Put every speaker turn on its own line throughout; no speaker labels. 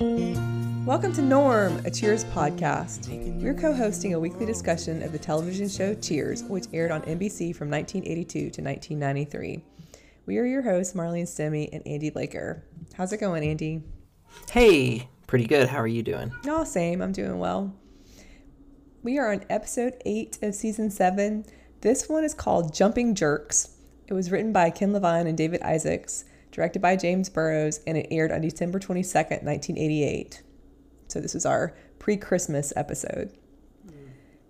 Welcome to Norm, a Cheers podcast. We're co hosting a weekly discussion of the television show Cheers, which aired on NBC from 1982 to 1993. We are your hosts, Marlene Stemme and Andy Laker. How's it going, Andy?
Hey, pretty good. How are you doing?
Oh, same. I'm doing well. We are on episode 8 of season 7. This one is called Jumping Jerks. It was written by Ken Levine and David Isaacs, directed by James Burrows, and it aired on December 22nd, 1988. So this is our pre-Christmas episode.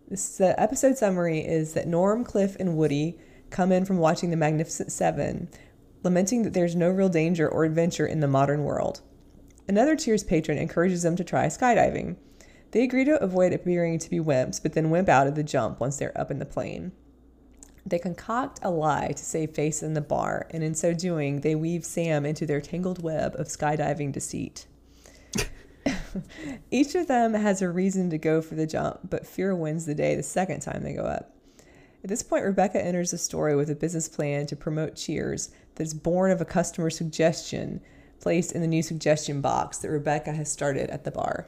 This the episode summary is that Norm, Cliff, and Woody come in from watching The Magnificent Seven, lamenting that there's no real danger or adventure in the modern world. Another Cheers patron encourages them to try skydiving. They agree to avoid appearing to be wimps, but then wimp out of the jump once they're up in the plane. They concoct a lie to save face in the bar, and in so doing, they weave Sam into their tangled web of skydiving deceit. Each of them has a reason to go for the jump, but fear wins the day the second time they go up. At this point, Rebecca enters the story with a business plan to promote Cheers that is born of a customer suggestion placed in the new suggestion box that Rebecca has started at the bar.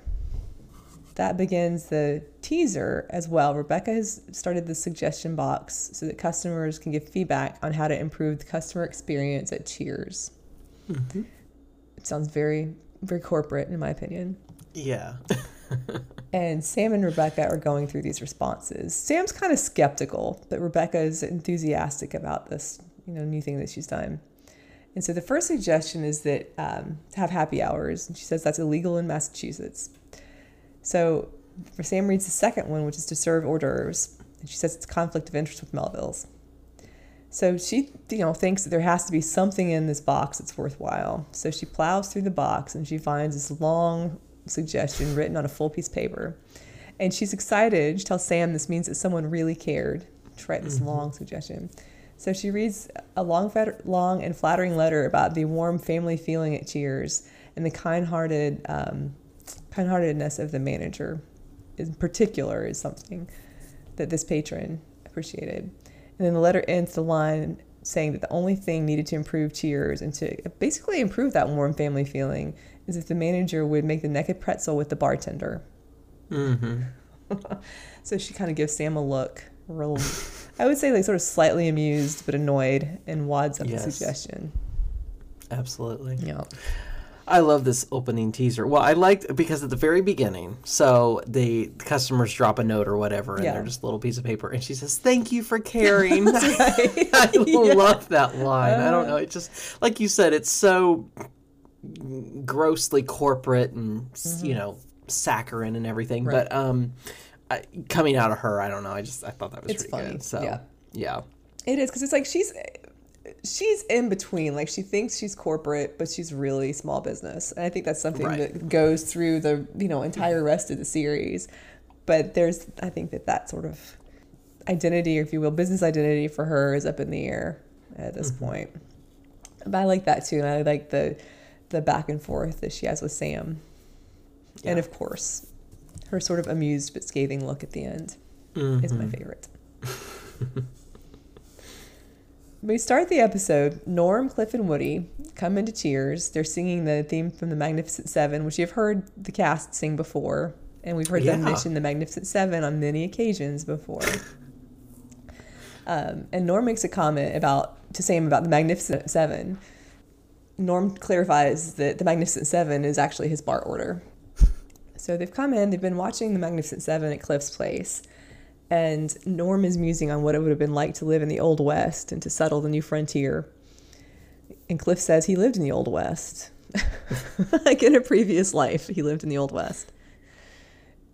That begins the teaser as well. Rebecca has started the suggestion box so that customers can give feedback on how to improve the customer experience at Cheers.
Mm-hmm.
It sounds very, very corporate, in my opinion.
Yeah.
And Sam and Rebecca are going through these responses. Sam's kind of skeptical, but Rebecca is enthusiastic about this, you know, new thing that she's done. And so the first suggestion is that um, have happy hours, and she says that's illegal in Massachusetts. So Sam reads the second one, which is to serve hors d'oeuvres, and she says it's conflict of interest with Melville's. So she, you know, thinks that there has to be something in this box that's worthwhile. So she plows through the box and she finds this long suggestion written on a full piece of paper. And she's excited. She tells Sam this means that someone really cared to write this mm-hmm. long suggestion. So she reads a long, long and flattering letter about the warm family feeling at Cheers and the kind-hearted, um, kind-heartedness of the manager, in particular, is something that this patron appreciated. And then the letter ends the line saying that the only thing needed to improve Cheers and to basically improve that warm family feeling is if the manager would make the naked pretzel with the bartender.
Mm-hmm.
so she kind of gives Sam a look, real, I would say like sort of slightly amused but annoyed, and wads up yes. the suggestion.
Absolutely.
Yeah.
I love this opening teaser. Well, I liked because at the very beginning, so the customers drop a note or whatever, and yeah. they're just a little piece of paper, and she says, "Thank you for caring." I yeah. love that line. Uh, I don't know. It just like you said, it's so grossly corporate and mm-hmm. you know saccharine and everything. Right. But um, I, coming out of her, I don't know. I just I thought that was
it's
pretty
funny.
good. So
yeah,
yeah,
it is because it's like she's she's in between. Like she thinks she's corporate, but she's really small business. And I think that's something right. that goes through the you know entire rest of the series. But there's I think that that sort of identity, if you will, business identity for her is up in the air at this mm-hmm. point. But I like that too. And I like the the back and forth that she has with Sam. Yeah. And of course, her sort of amused but scathing look at the end mm-hmm. is my mm-hmm. favorite. we start the episode. Norm, Cliff, and Woody come into Cheers. They're singing the theme from the Magnificent Seven, which you've heard the cast sing before. And we've heard yeah. them mention the Magnificent Seven on many occasions before. um, and Norm makes a comment about to Sam about the Magnificent Seven, Norm clarifies that the Magnificent Seven is actually his bar order. So they've come in, they've been watching the Magnificent Seven at Cliff's place, and Norm is musing on what it would have been like to live in the Old West and to settle the new frontier. And Cliff says he lived in the Old West. like in a previous life, he lived in the Old West.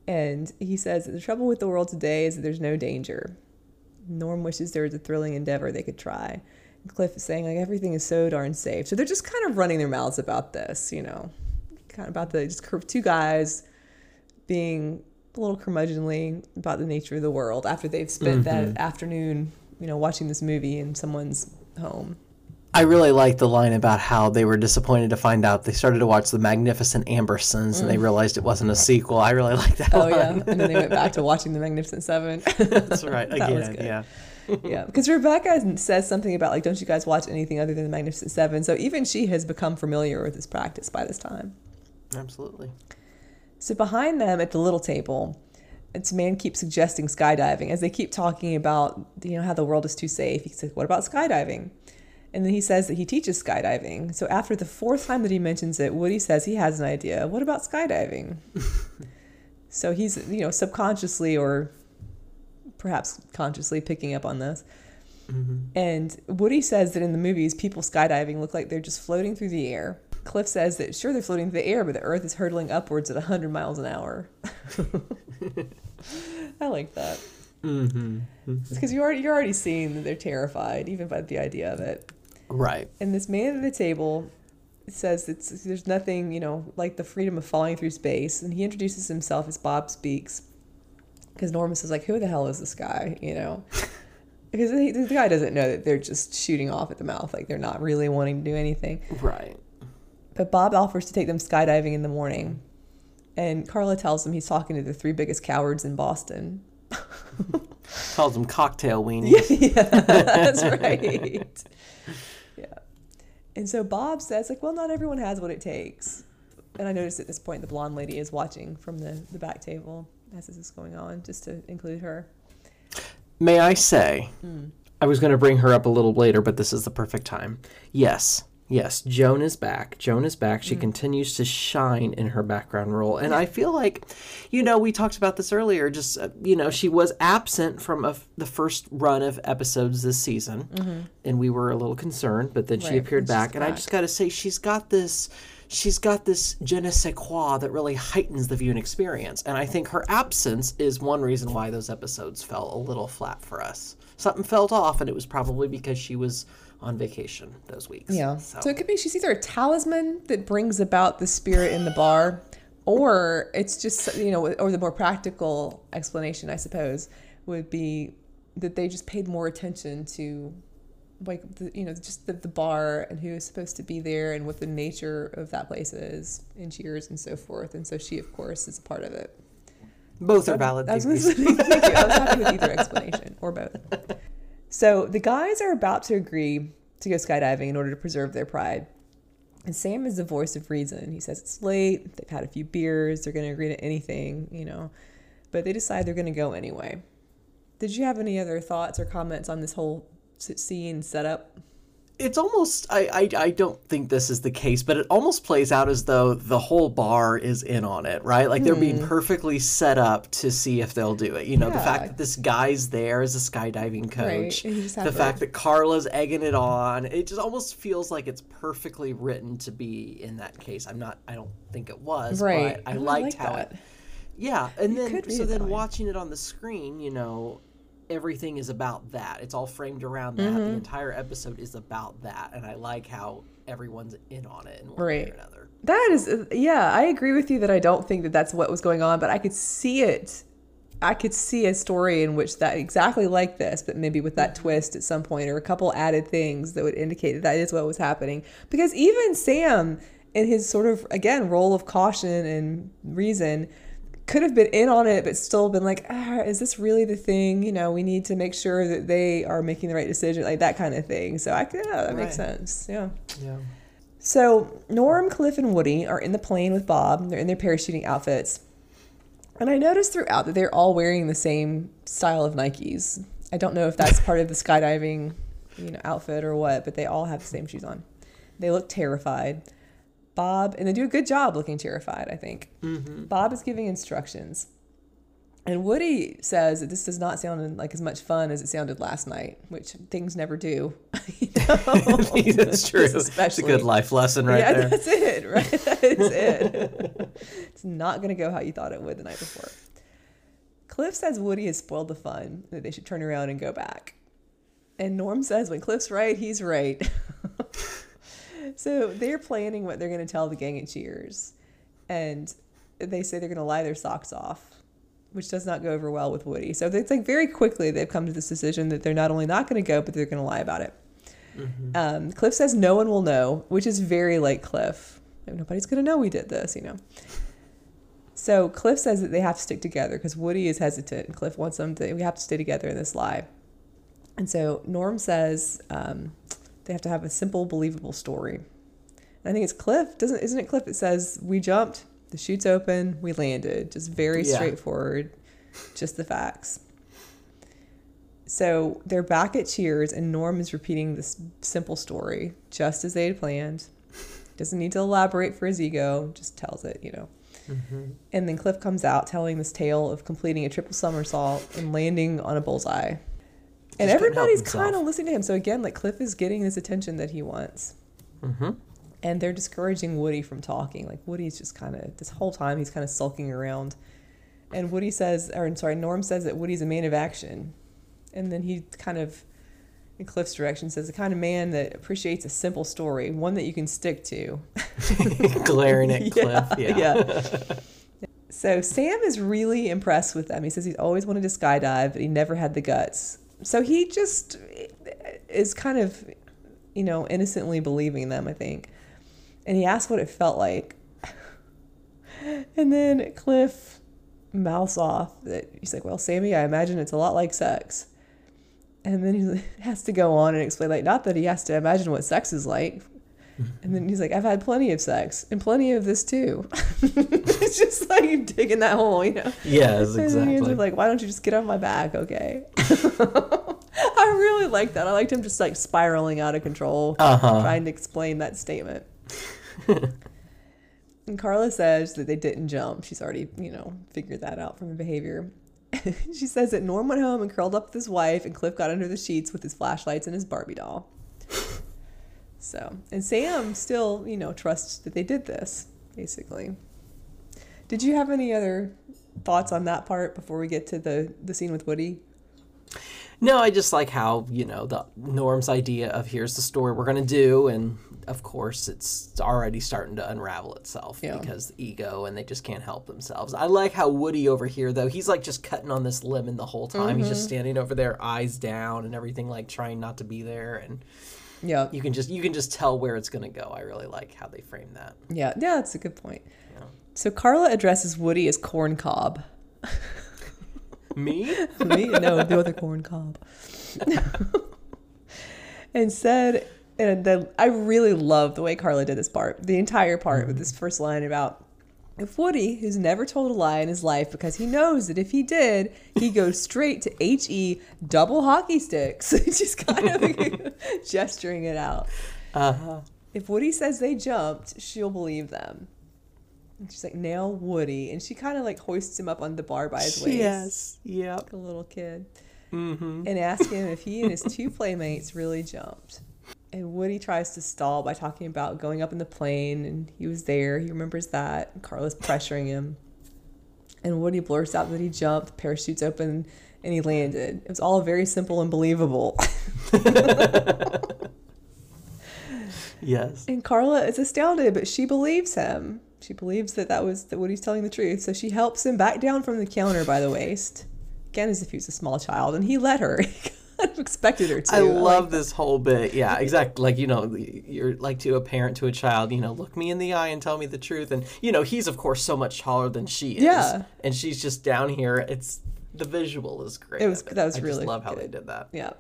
And he says the trouble with the world today is that there's no danger. Norm wishes there was a thrilling endeavor they could try. Cliff is saying like everything is so darn safe. So they're just kind of running their mouths about this, you know, kind of about the just two guys being a little curmudgeonly about the nature of the world after they've spent mm-hmm. that afternoon, you know, watching this movie in someone's home.
I really like the line about how they were disappointed to find out they started to watch the Magnificent Ambersons mm. and they mm. realized it wasn't a sequel. I really like that.
Oh
line.
yeah, and then they went back to watching the Magnificent Seven.
That's right. that Again, yeah.
yeah, because Rebecca says something about like, don't you guys watch anything other than the Magnificent Seven? So even she has become familiar with this practice by this time.
Absolutely.
So behind them at the little table, it's man keeps suggesting skydiving as they keep talking about you know how the world is too safe. He says, "What about skydiving?" And then he says that he teaches skydiving. So after the fourth time that he mentions it, Woody says he has an idea. What about skydiving? so he's you know subconsciously or perhaps consciously picking up on this. Mm-hmm. And Woody says that in the movies, people skydiving look like they're just floating through the air. Cliff says that sure they're floating through the air, but the Earth is hurtling upwards at 100 miles an hour. I like that. Mm-hmm. It's because you already you're already seeing that they're terrified, even by the idea of it.
Right.
And this man at the table says that there's nothing, you know, like the freedom of falling through space, and he introduces himself as Bob Speaks. Because Norman says like, "Who the hell is this guy?" You know. because the guy doesn't know that they're just shooting off at the mouth, like they're not really wanting to do anything.
Right.
But Bob offers to take them skydiving in the morning. And Carla tells him he's talking to the three biggest cowards in Boston.
Calls them cocktail weenies.
yeah, that's right. yeah. And so Bob says, like, well, not everyone has what it takes. And I noticed at this point the blonde lady is watching from the, the back table as this is going on, just to include her.
May I say, mm. I was going to bring her up a little later, but this is the perfect time. Yes, Yes, Joan is back. Joan is back. She mm. continues to shine in her background role. And I feel like, you know, we talked about this earlier. Just, uh, you know, she was absent from a, the first run of episodes this season. Mm-hmm. And we were a little concerned, but then right. she appeared back. And back. I just got to say, she's got this. She's got this je ne sais quoi that really heightens the viewing experience. And I think her absence is one reason why those episodes fell a little flat for us. Something felt off, and it was probably because she was on vacation those weeks.
Yeah. So. so it could be she's either a talisman that brings about the spirit in the bar, or it's just you know, or the more practical explanation, I suppose, would be that they just paid more attention to like the, you know just the, the bar and who is supposed to be there and what the nature of that place is in cheers and so forth and so she of course is a part of it
both so are valid I was,
thank you. I was happy with either explanation or both so the guys are about to agree to go skydiving in order to preserve their pride. And Sam is the voice of reason. He says it's late, they've had a few beers, they're going to agree to anything, you know, but they decide they're going to go anyway. Did you have any other thoughts or comments on this whole scene setup?
It's almost I, I I don't think this is the case, but it almost plays out as though the whole bar is in on it, right? Like they're being hmm. perfectly set up to see if they'll do it. You know, yeah. the fact that this guy's there as a skydiving coach, right. the fact that Carla's egging it on, it just almost feels like it's perfectly written to be in that case. I'm not I don't think it was, right. but I, I liked like how that. it yeah, and you then so then watching it on the screen, you know, everything is about that. It's all framed around that. Mm-hmm. The entire episode is about that, and I like how everyone's in on it in one right. way or another.
That is, yeah, I agree with you that I don't think that that's what was going on, but I could see it. I could see a story in which that exactly like this, but maybe with that mm-hmm. twist at some point or a couple added things that would indicate that that is what was happening. Because even Sam, in his sort of again role of caution and reason, could have been in on it, but still been like, ah, is this really the thing? You know, we need to make sure that they are making the right decision, like that kind of thing. So I could, yeah, that right. makes sense. Yeah.
Yeah.
So Norm, Cliff, and Woody are in the plane with Bob. They're in their parachuting outfits. And I noticed throughout that they're all wearing the same style of Nikes. I don't know if that's part of the skydiving, you know, outfit or what, but they all have the same shoes on. They look terrified. Bob, and they do a good job looking terrified, I think. Mm-hmm. Bob is giving instructions. And Woody says that this does not sound like as much fun as it sounded last night, which things never do.
that's true. It's a good life lesson right yeah, there.
that's it, right? That is it. it's not going to go how you thought it would the night before. Cliff says Woody has spoiled the fun, that they should turn around and go back. And Norm says when Cliff's right, he's right. So they're planning what they're going to tell the gang at Cheers. And they say they're going to lie their socks off, which does not go over well with Woody. So it's like very quickly they've come to this decision that they're not only not going to go, but they're going to lie about it. Mm-hmm. Um, Cliff says no one will know, which is very like Cliff. Nobody's going to know we did this, you know. So Cliff says that they have to stick together because Woody is hesitant and Cliff wants them to, we have to stay together in this lie. And so Norm says, um, they have to have a simple, believable story. And I think it's Cliff. Doesn't isn't it Cliff? It says we jumped, the chute's open, we landed. Just very yeah. straightforward, just the facts. So they're back at Cheers, and Norm is repeating this simple story, just as they had planned. Doesn't need to elaborate for his ego, just tells it, you know. Mm-hmm. And then Cliff comes out telling this tale of completing a triple somersault and landing on a bullseye. And everybody's kind of listening to him. So again, like Cliff is getting this attention that he wants. Mm-hmm. And they're discouraging Woody from talking. Like Woody's just kind of this whole time he's kind of sulking around. And Woody says, or I'm sorry, Norm says that Woody's a man of action. And then he kind of in Cliff's direction says the kind of man that appreciates a simple story, one that you can stick to.
Glaring at Cliff, yeah. yeah. yeah.
so Sam is really impressed with them. He says he's always wanted to skydive, but he never had the guts. So he just is kind of, you know, innocently believing them, I think. And he asks what it felt like. And then Cliff mouths off that he's like, Well, Sammy, I imagine it's a lot like sex and then he has to go on and explain like not that he has to imagine what sex is like and then he's like i've had plenty of sex and plenty of this too. It's just like digging that hole you know?
Yes exactly.
and like why don't you just get off my back? Okay. I really like that. I liked him just like spiraling out of control uh-huh. trying to explain that statement. And carla says that they didn't jump. She's already you know figured that out from the behavior. She says that Norm went home and curled up with his wife, and Cliff got under the sheets with his flashlights and his Barbie doll. So, and Sam still, you know, trusts that they did this, basically. Did you have any other thoughts on that part before we get to the the scene with Woody?
No, I just like how, you know, the Norm's idea of here's the story we're going to do. And of course, it's already starting to unravel itself yeah. because ego and they just can't help themselves. I like how Woody over here, though, he's like just cutting on this lemon the whole time. Mm-hmm. He's just mm-hmm. standing over there, eyes down and everything, like trying not to be there. And yeah, you can just you can just tell where it's going to go. I really like how they frame that.
Yeah, yeah, that's a good point. Yeah. So Carla addresses Woody as corn cob.
Me?
Me? No, the other corn cob. and said, and then I really love the way Carla did this part, the entire part mm-hmm. with this first line about if Woody, who's never told a lie in his life because he knows that if he did, he goes straight to HE double hockey sticks, just kind of gesturing it out. Uh-huh. If Woody says they jumped, she'll believe them. And she's like, nail Woody. And she kind of like hoists him up on the bar by his waist.
Yes. Yep.
Like a little kid. Mm-hmm. And asks him if he and his two playmates really jumped. And Woody tries to stall by talking about going up in the plane and he was there. He remembers that. And Carla's pressuring him. And Woody blurts out that he jumped, parachutes open, and he landed. It was all very simple and believable.
yes.
And Carla is astounded, but she believes him. She believes that that was that he's telling the truth. So she helps him back down from the counter by the waist, again as if he was a small child, and he let her. expected her to.
I love like this whole bit. Yeah, exactly. Like you know, you're like to a parent to a child. You know, look me in the eye and tell me the truth. And you know, he's of course so much taller than she is.
Yeah.
And she's just down here. It's the visual is great.
It was that was
I
really.
I love
good.
how they did that.
Yeah.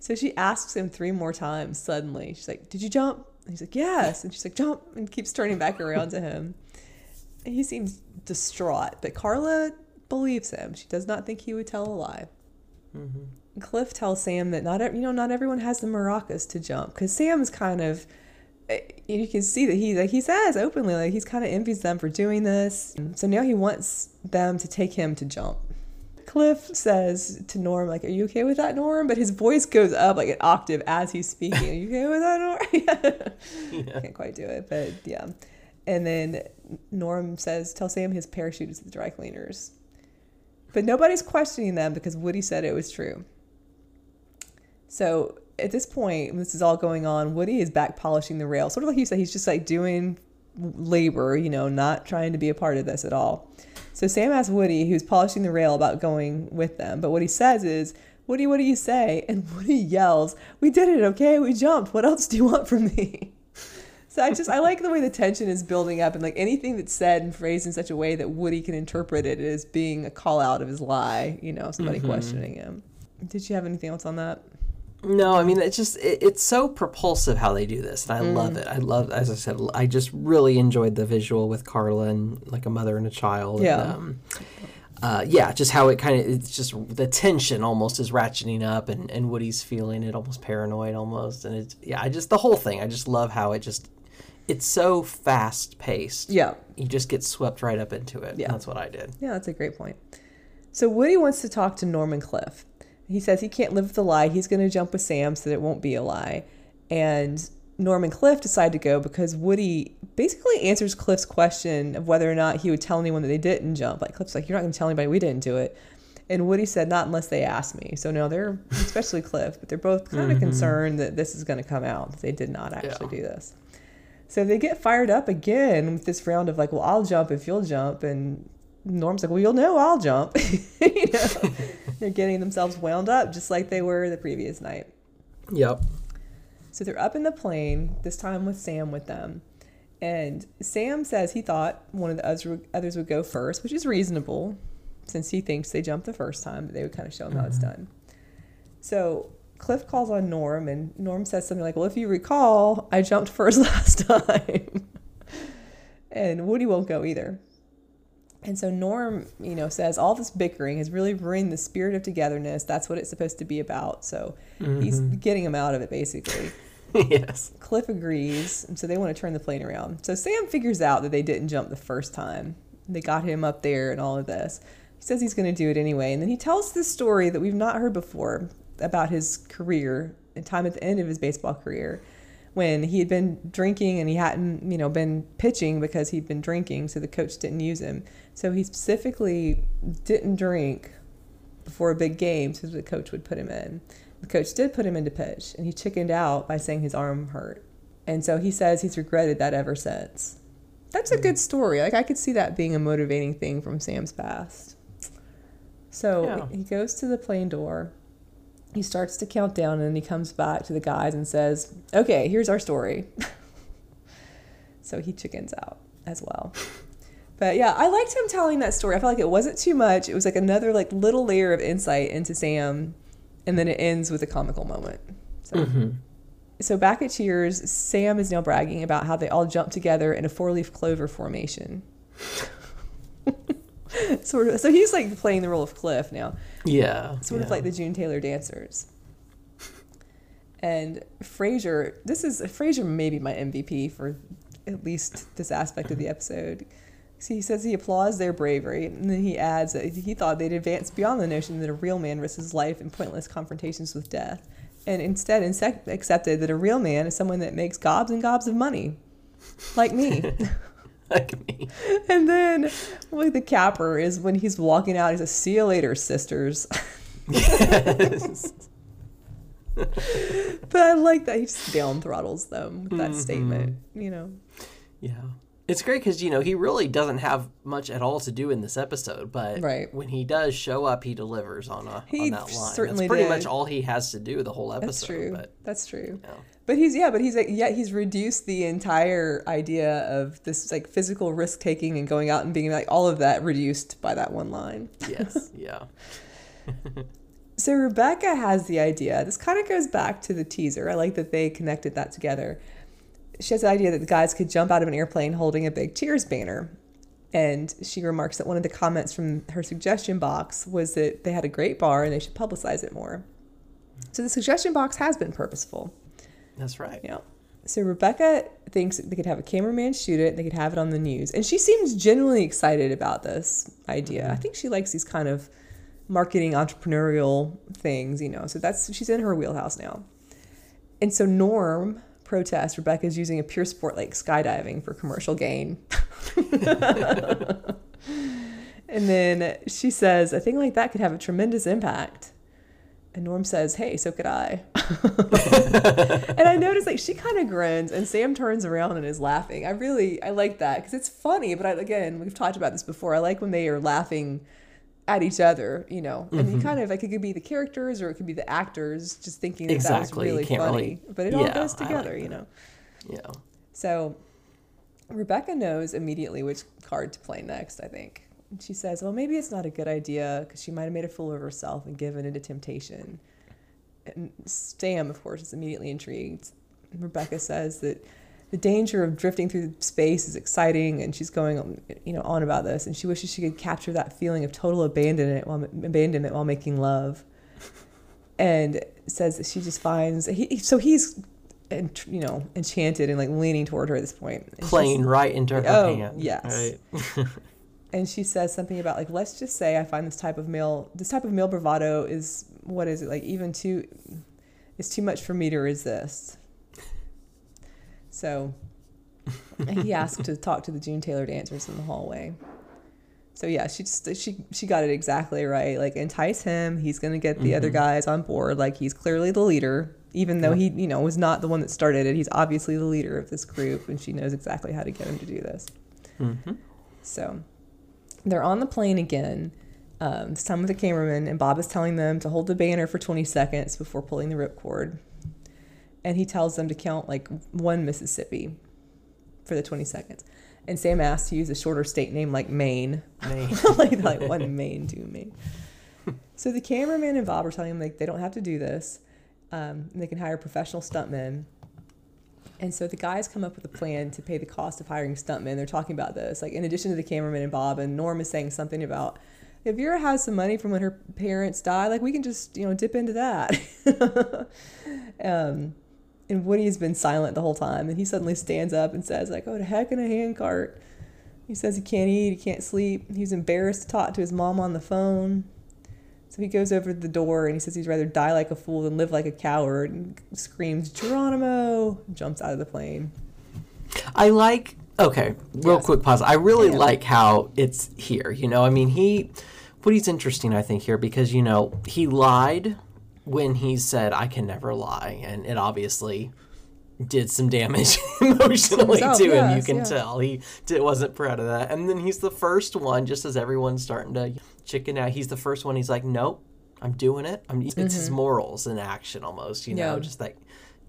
So she asks him three more times. Suddenly, she's like, "Did you jump?" And he's like, "Yes." And she's like, "Jump!" and keeps turning back around to him And he seems distraught, but Carla believes him. She does not think he would tell a lie. Mm-hmm. Cliff tells Sam that not you know not everyone has the maracas to jump because Sam's kind of eh, you can see that he like he says openly like he's kind of envies them for doing this. So now he wants them to take him to jump. Cliff says to Norm, like, "Are you okay with that, Norm?" But his voice goes up like an octave as he's speaking. Are you okay with that, Norm? yeah. Can't quite do it, but yeah. And then Norm says, Tell Sam his parachute is at the dry cleaners. But nobody's questioning them because Woody said it was true. So at this point, this is all going on, Woody is back polishing the rail. Sort of like you said, he's just like doing labor, you know, not trying to be a part of this at all. So Sam asks Woody, who's polishing the rail, about going with them. But what he says is, Woody, what do you say? And Woody yells, We did it, okay? We jumped. What else do you want from me? So I just I like the way the tension is building up and like anything that's said and phrased in such a way that Woody can interpret it as being a call out of his lie, you know, somebody mm-hmm. questioning him. Did you have anything else on that?
No, I mean it's just it, it's so propulsive how they do this, and I mm. love it. I love, as I said, I just really enjoyed the visual with Carla and like a mother and a child.
Yeah.
And, um, uh, yeah, just how it kind of it's just the tension almost is ratcheting up, and and Woody's feeling it almost paranoid almost, and it's yeah, I just the whole thing. I just love how it just it's so fast paced.
Yeah,
you just get swept right up into it. Yeah, that's what I did.
Yeah, that's a great point. So Woody wants to talk to Norman Cliff. He says he can't live with a lie. He's going to jump with Sam so that it won't be a lie. And Norman Cliff decide to go because Woody basically answers Cliff's question of whether or not he would tell anyone that they didn't jump. Like Cliff's like, "You're not going to tell anybody we didn't do it," and Woody said, "Not unless they ask me." So no, they're especially Cliff, but they're both kind of mm-hmm. concerned that this is going to come out that they did not actually yeah. do this. So they get fired up again with this round of like, "Well, I'll jump if you'll jump," and Norm's like, well, you'll know I'll jump. you know, they're getting themselves wound up just like they were the previous night.
Yep.
So they're up in the plane, this time with Sam with them. And Sam says he thought one of the others would go first, which is reasonable since he thinks they jumped the first time, but they would kind of show him mm-hmm. how it's mm-hmm. done. So Cliff calls on Norm, and Norm says something like, Well, if you recall, I jumped first last time. and Woody won't go either. And so Norm, you know, says all this bickering has really ruined the spirit of togetherness. That's what it's supposed to be about. So mm-hmm. he's getting him out of it, basically.
yes.
Cliff agrees, and so they want to turn the plane around. So Sam figures out that they didn't jump the first time. They got him up there and all of this. He says he's going to do it anyway, and then he tells this story that we've not heard before about his career, and time at the end of his baseball career when he had been drinking and he hadn't, you know, been pitching because he'd been drinking, so the coach didn't use him. So he specifically didn't drink before a big game so the coach would put him in. The coach did put him into pitch, and he chickened out by saying his arm hurt. And so he says he's regretted that ever since. That's a hmm. good story. Like I could see that being a motivating thing from Sam's past. So yeah. he goes to the plane door he starts to count down and then he comes back to the guys and says, Okay, here's our story. so he chickens out as well. But yeah, I liked him telling that story. I felt like it wasn't too much. It was like another like little layer of insight into Sam, and then it ends with a comical moment. So, mm-hmm. so back at Cheers, Sam is now bragging about how they all jumped together in a four-leaf clover formation. sort of. So he's like playing the role of Cliff now.
Yeah.
Sort
yeah.
of like the June Taylor dancers. And Frasier, this is Frasier maybe my MVP for at least this aspect of the episode. So he says he applauds their bravery, and then he adds that he thought they'd advance beyond the notion that a real man risks his life in pointless confrontations with death, and instead accepted that a real man is someone that makes gobs and gobs of money, like me.
like me.
And then, like the capper is when he's walking out. He says, "See you later, sisters." Yes. but I like that he just down throttles them with that mm-hmm. statement. You know.
Yeah. It's great because you know he really doesn't have much at all to do in this episode, but
right.
when he does show up, he delivers on a
he
on that line.
Certainly,
That's pretty
did.
much all he has to do the whole episode.
That's true.
But,
That's true. But he's yeah, but he's like yeah, he's reduced the entire idea of this like physical risk taking and going out and being like all of that reduced by that one line.
Yes. yeah.
so Rebecca has the idea. This kind of goes back to the teaser. I like that they connected that together she has the idea that the guys could jump out of an airplane holding a big Cheers banner. And she remarks that one of the comments from her suggestion box was that they had a great bar and they should publicize it more. So the suggestion box has been purposeful.
That's right.
Yeah. So Rebecca thinks they could have a cameraman shoot it, they could have it on the news. And she seems genuinely excited about this idea. Mm-hmm. I think she likes these kind of marketing entrepreneurial things, you know. So that's she's in her wheelhouse now. And so Norm protest, Rebecca's using a pure sport like skydiving for commercial gain. and then she says, a thing like that could have a tremendous impact. And Norm says, Hey, so could I. and I notice like she kind of grins and Sam turns around and is laughing. I really, I like that because it's funny, but I, again, we've talked about this before. I like when they are laughing at each other, you know. And mm-hmm. you kind of like it could be the characters or it could be the actors just thinking that exactly. that was really funny. Really, but it yeah, all goes together, like you know.
Yeah.
So Rebecca knows immediately which card to play next, I think. And she says, "Well, maybe it's not a good idea because she might have made a fool of herself and given into temptation." And Sam, of course, is immediately intrigued. Rebecca says that the danger of drifting through space is exciting, and she's going, you know, on about this, and she wishes she could capture that feeling of total abandonment while abandonment while making love, and says that she just finds he, so he's you know enchanted and like leaning toward her at this point,
and playing right into her oh, hand.
Yes. Right. and she says something about like let's just say I find this type of male this type of male bravado is what is it like even too it's too much for me to resist. So he asked to talk to the June Taylor dancers in the hallway. So yeah, she just she she got it exactly right. Like entice him, he's gonna get the mm-hmm. other guys on board. Like he's clearly the leader, even though he you know was not the one that started it. He's obviously the leader of this group, and she knows exactly how to get him to do this. Mm-hmm. So they're on the plane again. Um, this time with the cameraman, and Bob is telling them to hold the banner for 20 seconds before pulling the ripcord. And he tells them to count like one Mississippi for the 20 seconds. And Sam asks to use a shorter state name like Maine. Maine. like, like one Maine, two Maine. so the cameraman and Bob are telling them like they don't have to do this. Um, they can hire professional stuntmen. And so the guys come up with a plan to pay the cost of hiring stuntmen. They're talking about this. Like in addition to the cameraman and Bob, and Norm is saying something about if Vera has some money from when her parents died, like we can just, you know, dip into that. um, and Woody's been silent the whole time. And he suddenly stands up and says, like, oh, to heck in a handcart. He says he can't eat, he can't sleep. He's embarrassed to talk to his mom on the phone. So he goes over to the door and he says he'd rather die like a fool than live like a coward and screams, Geronimo! jumps out of the plane.
I like, okay, real yes. quick pause. I really yeah. like how it's here. You know, I mean, he, Woody's interesting, I think, here because, you know, he lied when he said, I can never lie. And it obviously did some damage emotionally to yes, him. You can yeah. tell he did, wasn't proud of that. And then he's the first one, just as everyone's starting to chicken out. He's the first one. He's like, "Nope, I'm doing it." I'm, it's mm-hmm. his morals in action, almost. You know, yeah. just like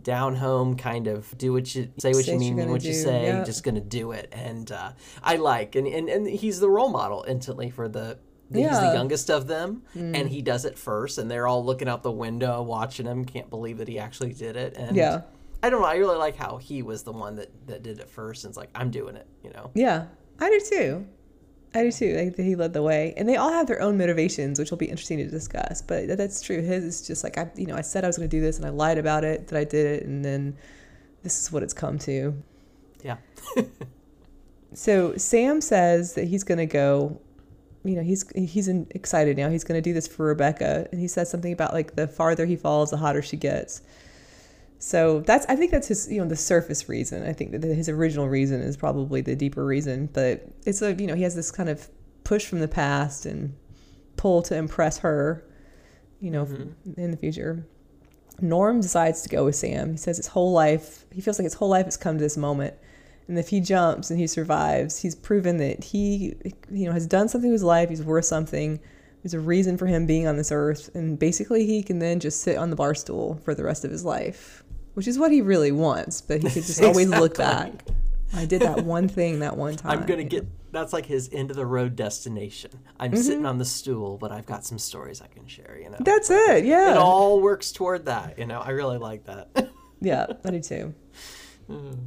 down home kind of do what you say what say you mean, mean what do. you say. Yep. Just gonna do it. And uh, I like, and, and and he's the role model instantly for the yeah. He's the youngest of them, mm. and he does it first, and they're all looking out the window watching him. Can't believe that he actually did it. And yeah, I don't know. I really like how he was the one that that did it first, and it's like I'm doing it. You know.
Yeah, I do too. I do too. Like he led the way, and they all have their own motivations, which will be interesting to discuss. But that's true. His is just like I, you know, I said I was going to do this, and I lied about it that I did it, and then this is what it's come to.
Yeah.
so Sam says that he's going to go you know he's he's in, excited now. He's going to do this for rebecca. And he says something about like the farther he falls the hotter she gets. So that's i think that's his you know the surface reason. I think that his original reason is probably the deeper reason. But it's a you know he has this kind of push from the past and pull to impress her you know mm-hmm. in the future. Norm decides to go with sam. He says his whole life he feels like his whole life has come to this moment and if he jumps and he survives, he's proven that he, you know, has done something with his life. He's worth something. There's a reason for him being on this earth, and basically he can then just sit on the bar stool for the rest of his life, which is what he really wants. But he could just exactly. always look back. I did that one thing that one time.
I'm gonna get. That's like his end of the road destination. I'm mm-hmm. sitting on the stool, but I've got some stories I can share. You know.
That's it. Yeah.
It all works toward that. You know. I really like that.
yeah, I do too. Mm.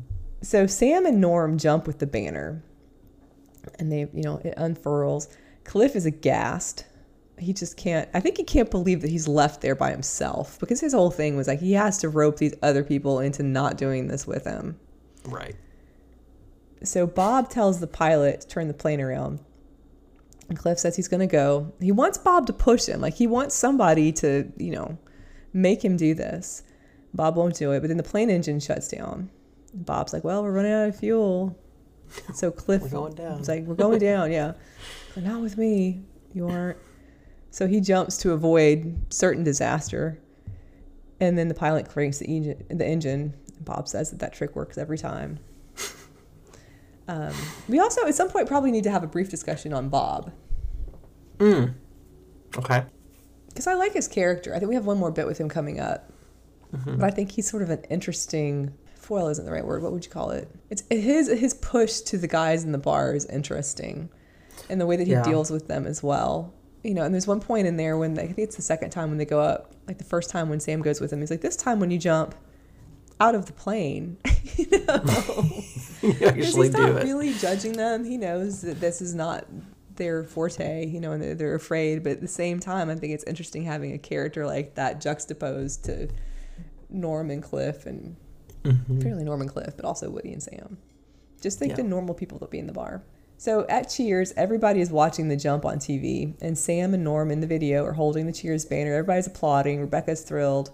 So Sam and Norm jump with the banner, and they, you know, it unfurls. Cliff is aghast. He just can't. I think he can't believe that he's left there by himself because his whole thing was like he has to rope these other people into not doing this with him.
Right.
So Bob tells the pilot to turn the plane around. And Cliff says he's going to go. He wants Bob to push him. Like he wants somebody to, you know, make him do this. Bob won't do it, but then the plane engine shuts down. Bob's like, well, we're running out of fuel. So Cliff we're going down. was like, we're going down, yeah. But not with me. You aren't. So he jumps to avoid certain disaster. And then the pilot cranks the engine. The engine. Bob says that that trick works every time. Um, we also, at some point, probably need to have a brief discussion on Bob.
Mm. Okay.
Because I like his character. I think we have one more bit with him coming up. Mm-hmm. But I think he's sort of an interesting foil isn't the right word. What would you call it? It's his his push to the guys in the bar is interesting, and the way that he yeah. deals with them as well. you know, and there's one point in there when they, I think it's the second time when they go up, like the first time when Sam goes with him, he's like, this time when you jump out of the plane, you know, you actually he's not it. really judging them. He knows that this is not their forte, you know, and they're, they're afraid. But at the same time, I think it's interesting having a character like that juxtaposed to Norm and Cliff, and mm-hmm. apparently Norm and Cliff, but also Woody and Sam. Just think yeah. the normal people that be in the bar. So at Cheers, everybody is watching the jump on TV, and Sam and Norm in the video are holding the Cheers banner. Everybody's applauding. Rebecca's thrilled,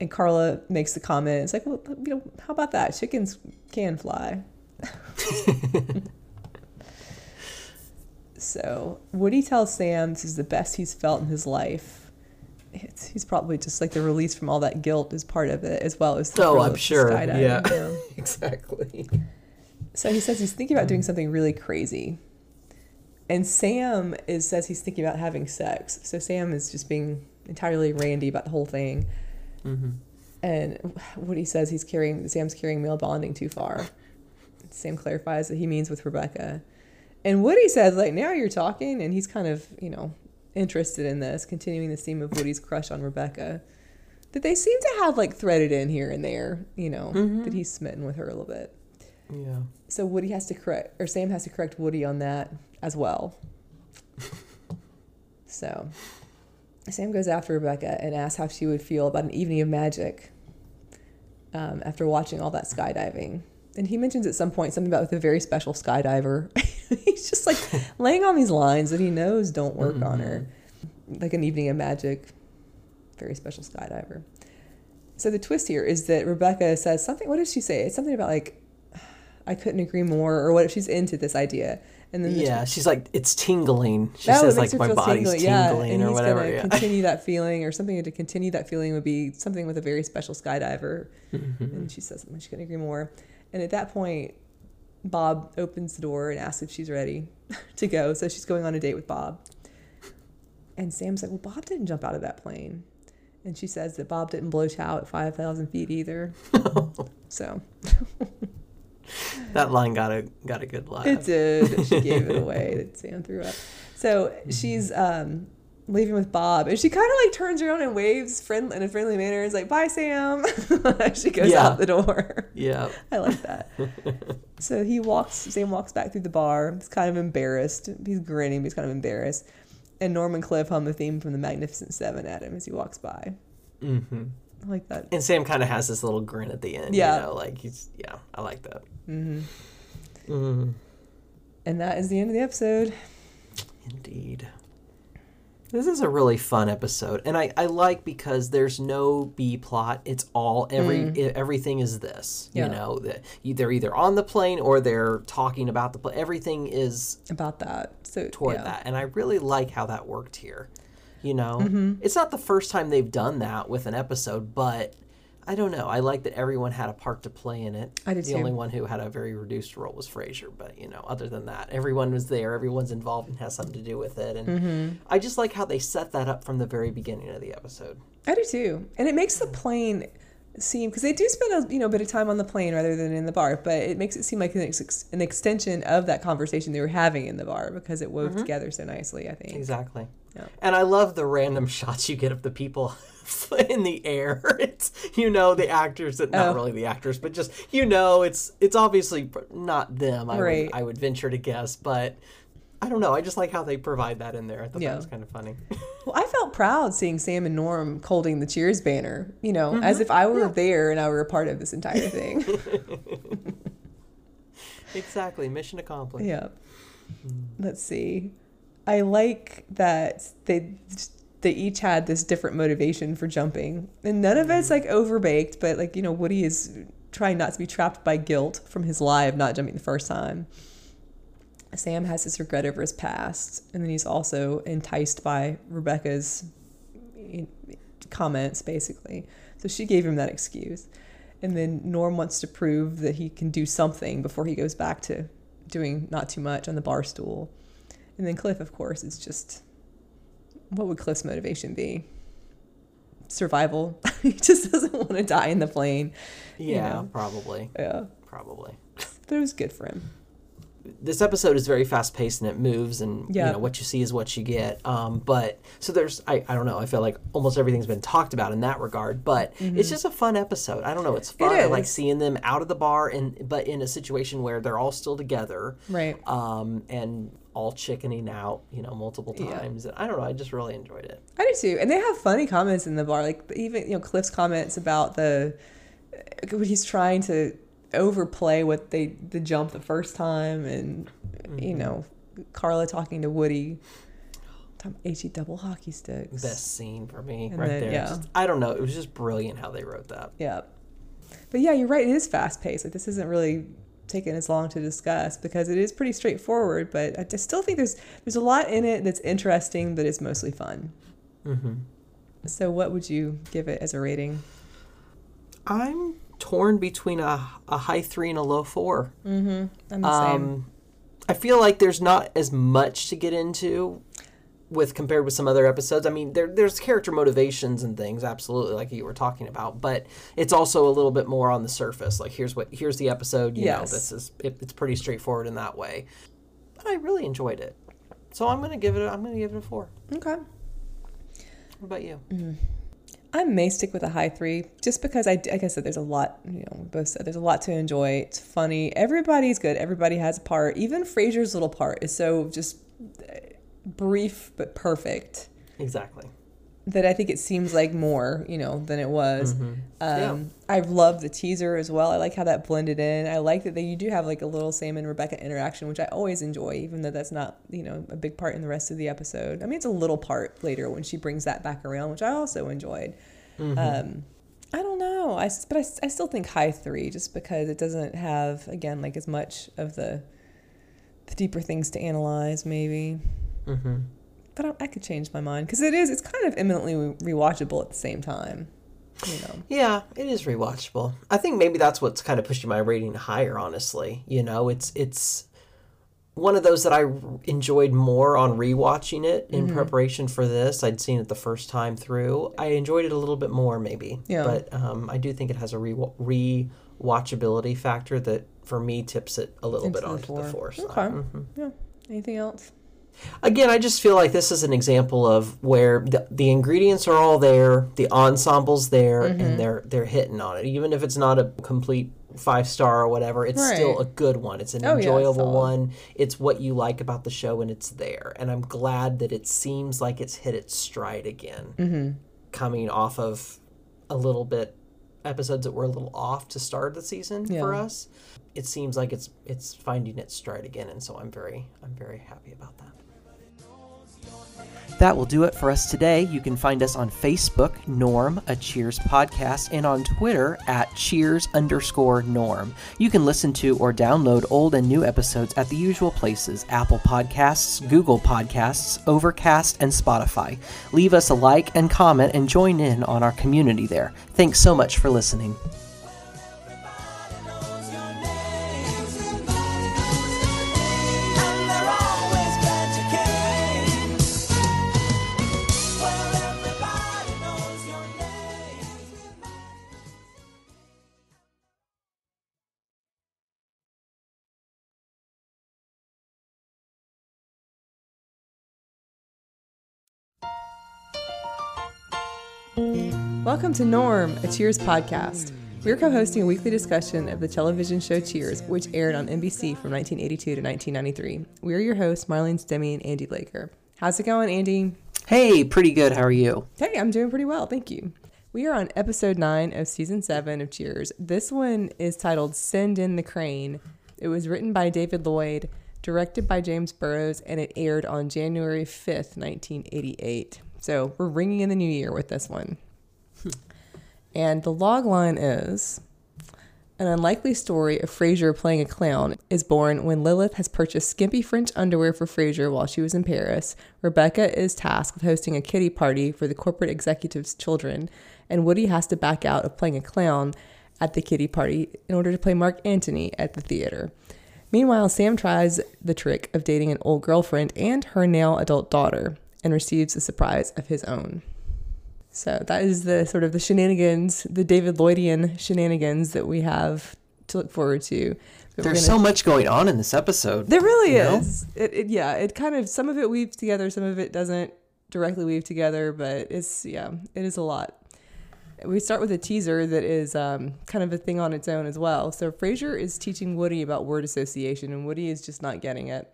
and Carla makes the comment. It's like, well, you know, how about that? Chickens can fly. so Woody tells Sam this is the best he's felt in his life. It's, he's probably just like the release from all that guilt is part of it, as well as
the oh, I'm sure, yeah, you know? exactly.
So he says he's thinking about doing something really crazy. And Sam is says he's thinking about having sex. So Sam is just being entirely randy about the whole thing. Mm-hmm. And what he says he's carrying Sam's carrying male bonding too far. Sam clarifies that he means with Rebecca. And Woody says, like, now you're talking, and he's kind of, you know, interested in this, continuing the theme of Woody's crush on Rebecca. That they seem to have like threaded in here and there, you know, mm-hmm. that he's smitten with her a little bit.
Yeah.
So Woody has to correct, or Sam has to correct Woody on that as well. so Sam goes after Rebecca and asks how she would feel about an evening of magic um, after watching all that skydiving. And he mentions at some point something about with a very special skydiver. He's just like laying on these lines that he knows don't work mm-hmm. on her. Mm-hmm. Like an evening of magic, very special skydiver. So the twist here is that Rebecca says something. What does she say? It's something about like I couldn't agree more, or what if she's into this idea?
And then yeah, she's like, it's tingling. She says like my body's tingling, tingling
yeah.
or whatever.
Yeah. Continue that feeling, or something to continue that feeling would be something with a very special skydiver. Mm-hmm. And she says she couldn't agree more. And at that point, Bob opens the door and asks if she's ready to go. So she's going on a date with Bob. And Sam's like, well, Bob didn't jump out of that plane. And she says that Bob didn't blow chow at 5,000 feet either. so
that line got a got a good laugh.
It did. She gave it away that Sam threw up. So she's um, leaving with Bob, and she kind of like turns around and waves friend in a friendly manner. Is like, "Bye, Sam." she goes yeah. out the door.
Yeah,
I like that. so he walks. Sam walks back through the bar. He's kind of embarrassed. He's grinning, but he's kind of embarrassed. And Norman Cliff hum the theme from the Magnificent Seven at him as he walks by. Mm-hmm. I like that.
And Sam kind of has this little grin at the end. Yeah. You know, like he's, yeah, I like that. Mm-hmm.
Mm-hmm. And that is the end of the episode.
Indeed. This is a really fun episode, and I, I like because there's no B plot. It's all every mm. everything is this. Yeah. You know, they're either on the plane or they're talking about the plane. Everything is
about that. So
toward yeah. that, and I really like how that worked here. You know, mm-hmm. it's not the first time they've done that with an episode, but I don't know. I like that everyone had a part to play in it.
I did
The
too.
only one who had a very reduced role was Frasier, but you know, other than that, everyone was there. Everyone's involved and has something to do with it, and mm-hmm. I just like how they set that up from the very beginning of the episode.
I do too, and it makes the plane seem because they do spend a you know bit of time on the plane rather than in the bar, but it makes it seem like an, ex- an extension of that conversation they were having in the bar because it wove mm-hmm. together so nicely. I think
exactly. Yeah. And I love the random shots you get of the people in the air. It's you know the actors that not oh. really the actors, but just you know it's it's obviously not them. I right. would I would venture to guess, but I don't know. I just like how they provide that in there. I thought yeah. that was kind of funny.
well, I felt proud seeing Sam and Norm holding the Cheers banner. You know, mm-hmm. as if I were yeah. there and I were a part of this entire thing.
exactly. Mission accomplished.
Yeah. Mm. Let's see. I like that they they each had this different motivation for jumping, and none of it's mm-hmm. like overbaked. But like you know, Woody is trying not to be trapped by guilt from his lie of not jumping the first time. Sam has this regret over his past, and then he's also enticed by Rebecca's comments, basically. So she gave him that excuse. And then Norm wants to prove that he can do something before he goes back to doing not too much on the bar stool. And then Cliff, of course, is just what would Cliff's motivation be? Survival. he just doesn't want to die in the plane.
Yeah, you know? probably.
Yeah.
Probably.
But it was good for him.
this episode is very fast paced and it moves and you know what you see is what you get. Um, but so there's I, I don't know. I feel like almost everything's been talked about in that regard. But mm-hmm. it's just a fun episode. I don't know. It's fun. It I like seeing them out of the bar and but in a situation where they're all still together.
Right.
Um, and all chickening out, you know, multiple times. Yeah. I don't know. I just really enjoyed it.
I do too. And they have funny comments in the bar, like even you know Cliff's comments about the when he's trying to overplay what they the jump the first time, and mm-hmm. you know Carla talking to Woody. He double hockey sticks.
Best scene for me, and right then, there. Yeah. Just, I don't know. It was just brilliant how they wrote that.
Yeah, but yeah, you're right. It is fast paced. Like this isn't really taken as long to discuss because it is pretty straightforward. But I still think there's there's a lot in it that's interesting, but it's mostly fun. Mm-hmm. So, what would you give it as a rating?
I'm torn between a, a high three and a low 4
Mm-hmm. I'm the um, same.
I feel like there's not as much to get into with compared with some other episodes. I mean, there there's character motivations and things, absolutely, like you were talking about, but it's also a little bit more on the surface. Like here's what here's the episode. You yes. know, this is it, it's pretty straightforward in that way. But I really enjoyed it, so I'm gonna give it. A, I'm gonna give it a four.
Okay.
What about you?
Mm-hmm. I may stick with a high three, just because I, like I said, there's a lot. You know, both said there's a lot to enjoy. It's funny. Everybody's good. Everybody has a part. Even Frasier's little part is so just brief but perfect.
Exactly.
That I think it seems like more, you know, than it was. Mm-hmm. Um, yeah. I love the teaser as well. I like how that blended in. I like that they, you do have like a little Sam and Rebecca interaction, which I always enjoy, even though that's not, you know, a big part in the rest of the episode. I mean, it's a little part later when she brings that back around, which I also enjoyed. Mm-hmm. Um, I don't know. I, but I, I still think high three just because it doesn't have, again, like as much of the, the deeper things to analyze, maybe. Mm-hmm. But I, I, could change my mind because it is. It's kind of eminently rewatchable at the same time. You know.
Yeah, it is rewatchable. I think maybe that's what's kind of pushing my rating higher. Honestly, you know, it's it's one of those that I enjoyed more on rewatching it in mm-hmm. preparation for this. I'd seen it the first time through. I enjoyed it a little bit more, maybe. Yeah. But um, I do think it has a re rewatchability factor that, for me, tips it a little Into bit onto the, four. the four.
Okay. Mm-hmm. Yeah. Anything else?
Again, I just feel like this is an example of where the, the ingredients are all there, the ensemble's there, mm-hmm. and they're they're hitting on it. Even if it's not a complete five star or whatever, it's right. still a good one. It's an oh, enjoyable yeah, one. It's what you like about the show, and it's there. And I'm glad that it seems like it's hit its stride again, mm-hmm. coming off of a little bit episodes that were a little off to start the season yeah. for us. It seems like it's it's finding its stride again, and so I'm very I'm very happy about that. That will do it for us today. You can find us on Facebook, Norm, a Cheers podcast, and on Twitter at Cheers underscore Norm. You can listen to or download old and new episodes at the usual places Apple Podcasts, Google Podcasts, Overcast, and Spotify. Leave us a like and comment and join in on our community there. Thanks so much for listening.
Welcome to Norm, a Cheers podcast. We're co hosting a weekly discussion of the television show Cheers, which aired on NBC from 1982 to 1993. We're your hosts, Marlene Stemme and Andy Blaker. How's it going, Andy?
Hey, pretty good. How are you?
Hey, I'm doing pretty well. Thank you. We are on episode nine of season seven of Cheers. This one is titled Send in the Crane. It was written by David Lloyd, directed by James Burrows, and it aired on January 5th, 1988. So we're ringing in the new year with this one. And the log line is an unlikely story of Frasier playing a clown is born when Lilith has purchased skimpy French underwear for Frasier while she was in Paris. Rebecca is tasked with hosting a kiddie party for the corporate executive's children, and Woody has to back out of playing a clown at the kiddie party in order to play Mark Antony at the theater. Meanwhile, Sam tries the trick of dating an old girlfriend and her now adult daughter and receives a surprise of his own. So that is the sort of the shenanigans, the David Lloydian shenanigans that we have to look forward to.
There's so much going on in this episode.
There really is. It, it, yeah, it kind of some of it weaves together, some of it doesn't directly weave together, but it's yeah, it is a lot. We start with a teaser that is um, kind of a thing on its own as well. So Frasier is teaching Woody about word association, and Woody is just not getting it.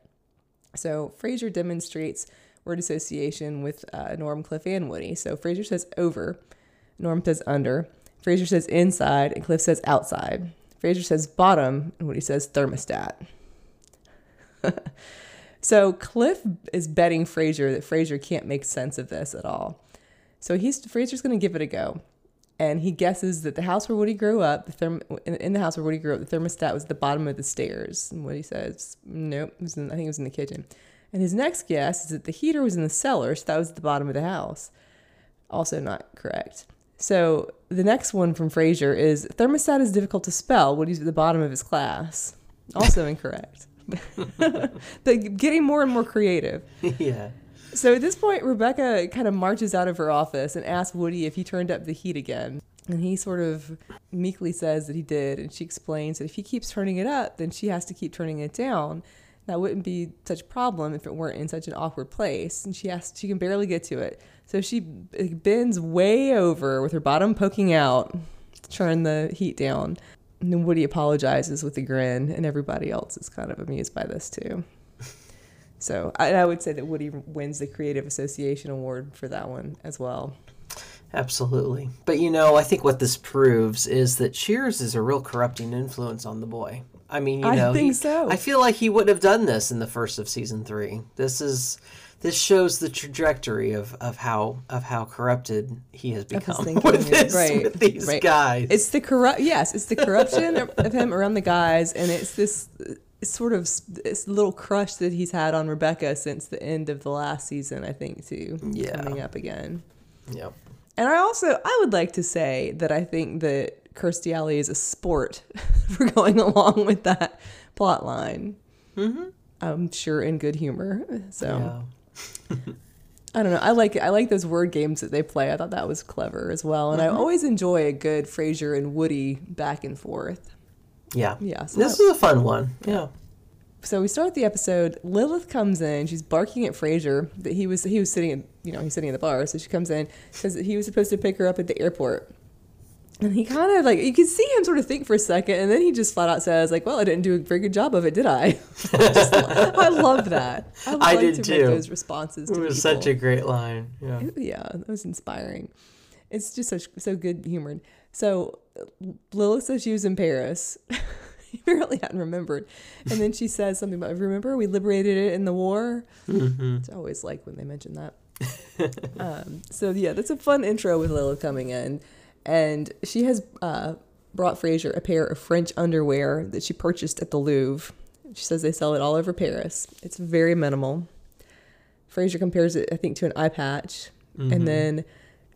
So Frasier demonstrates word association with uh, Norm, Cliff, and Woody. So Frasier says over, Norm says under, Frasier says inside, and Cliff says outside. Frasier says bottom, and Woody says thermostat. so Cliff is betting Frasier that Frasier can't make sense of this at all. So he's Frasier's going to give it a go, and he guesses that the house where Woody grew up, the therm, in, the house where Woody grew up, the thermostat was at the bottom of the stairs. And Woody says, "Nope, in, I think it was in the kitchen." And his next guess is that the heater was in the cellar, so that was at the bottom of the house. Also not correct. So the next one from Frasier is thermostat is difficult to spell. Woody's at the bottom of his class. Also incorrect. but getting more and more creative.
Yeah.
So at this point, Rebecca kind of marches out of her office and asks Woody if he turned up the heat again. And he sort of meekly says that he did. And she explains that if he keeps turning it up, then she has to keep turning it down that wouldn't be such a problem if it weren't in such an awkward place. And she has she can barely get to it. So she bends way over with her bottom poking out, turn the heat down. And then Woody apologizes with a grin, and everybody else is kind of amused by this too. So I, I would say that Woody wins the Creative Association Award for that one as well.
Absolutely. But you know, I think what this proves is that Cheers is a real corrupting influence on the boy. I mean, you know,
I think
he,
so.
I feel like he wouldn't have done this in the first of season three. This is this shows the trajectory of, of how of how corrupted he has become with, this, right, with these right. guys.
It's the corrupt. Yes, it's the corruption of him around the guys, and it's this sort of this little crush that he's had on Rebecca since the end of the last season. I think too. Yeah. Coming up again.
Yep.
And I also I would like to say that I think that Kirstie Alley is a sport for going along with that plot line. Mm-hmm. I'm sure in good humor. So yeah. I don't know. I like I like those word games that they play. I thought that was clever as well. And mm-hmm. I always enjoy a good Frasier and Woody back and forth.
Yeah.
Yeah.
So this that, is a fun one. Yeah.
So we start the episode. Lilith comes in. She's barking at Frasier that he was he was sitting in you know he's sitting in the bar. So she comes in because he was supposed to pick her up at the airport. And he kind of like you can see him sort of think for a second, and then he just flat out says like, "Well, I didn't do a very good job of it, did I?" just, I love that.
I, I did
to
too.
Those responses.
It was
people.
such a great line. Yeah,
it, yeah, it was inspiring. It's just such so good humored. So Lilith says she was in Paris. he apparently hadn't remembered, and then she says something about remember we liberated it in the war. Mm-hmm. I always like when they mention that. um, so yeah, that's a fun intro with Lilith coming in and she has uh, brought Frasier a pair of French underwear that she purchased at the Louvre. She says they sell it all over Paris. It's very minimal. Frasier compares it, I think, to an eye patch, mm-hmm. and then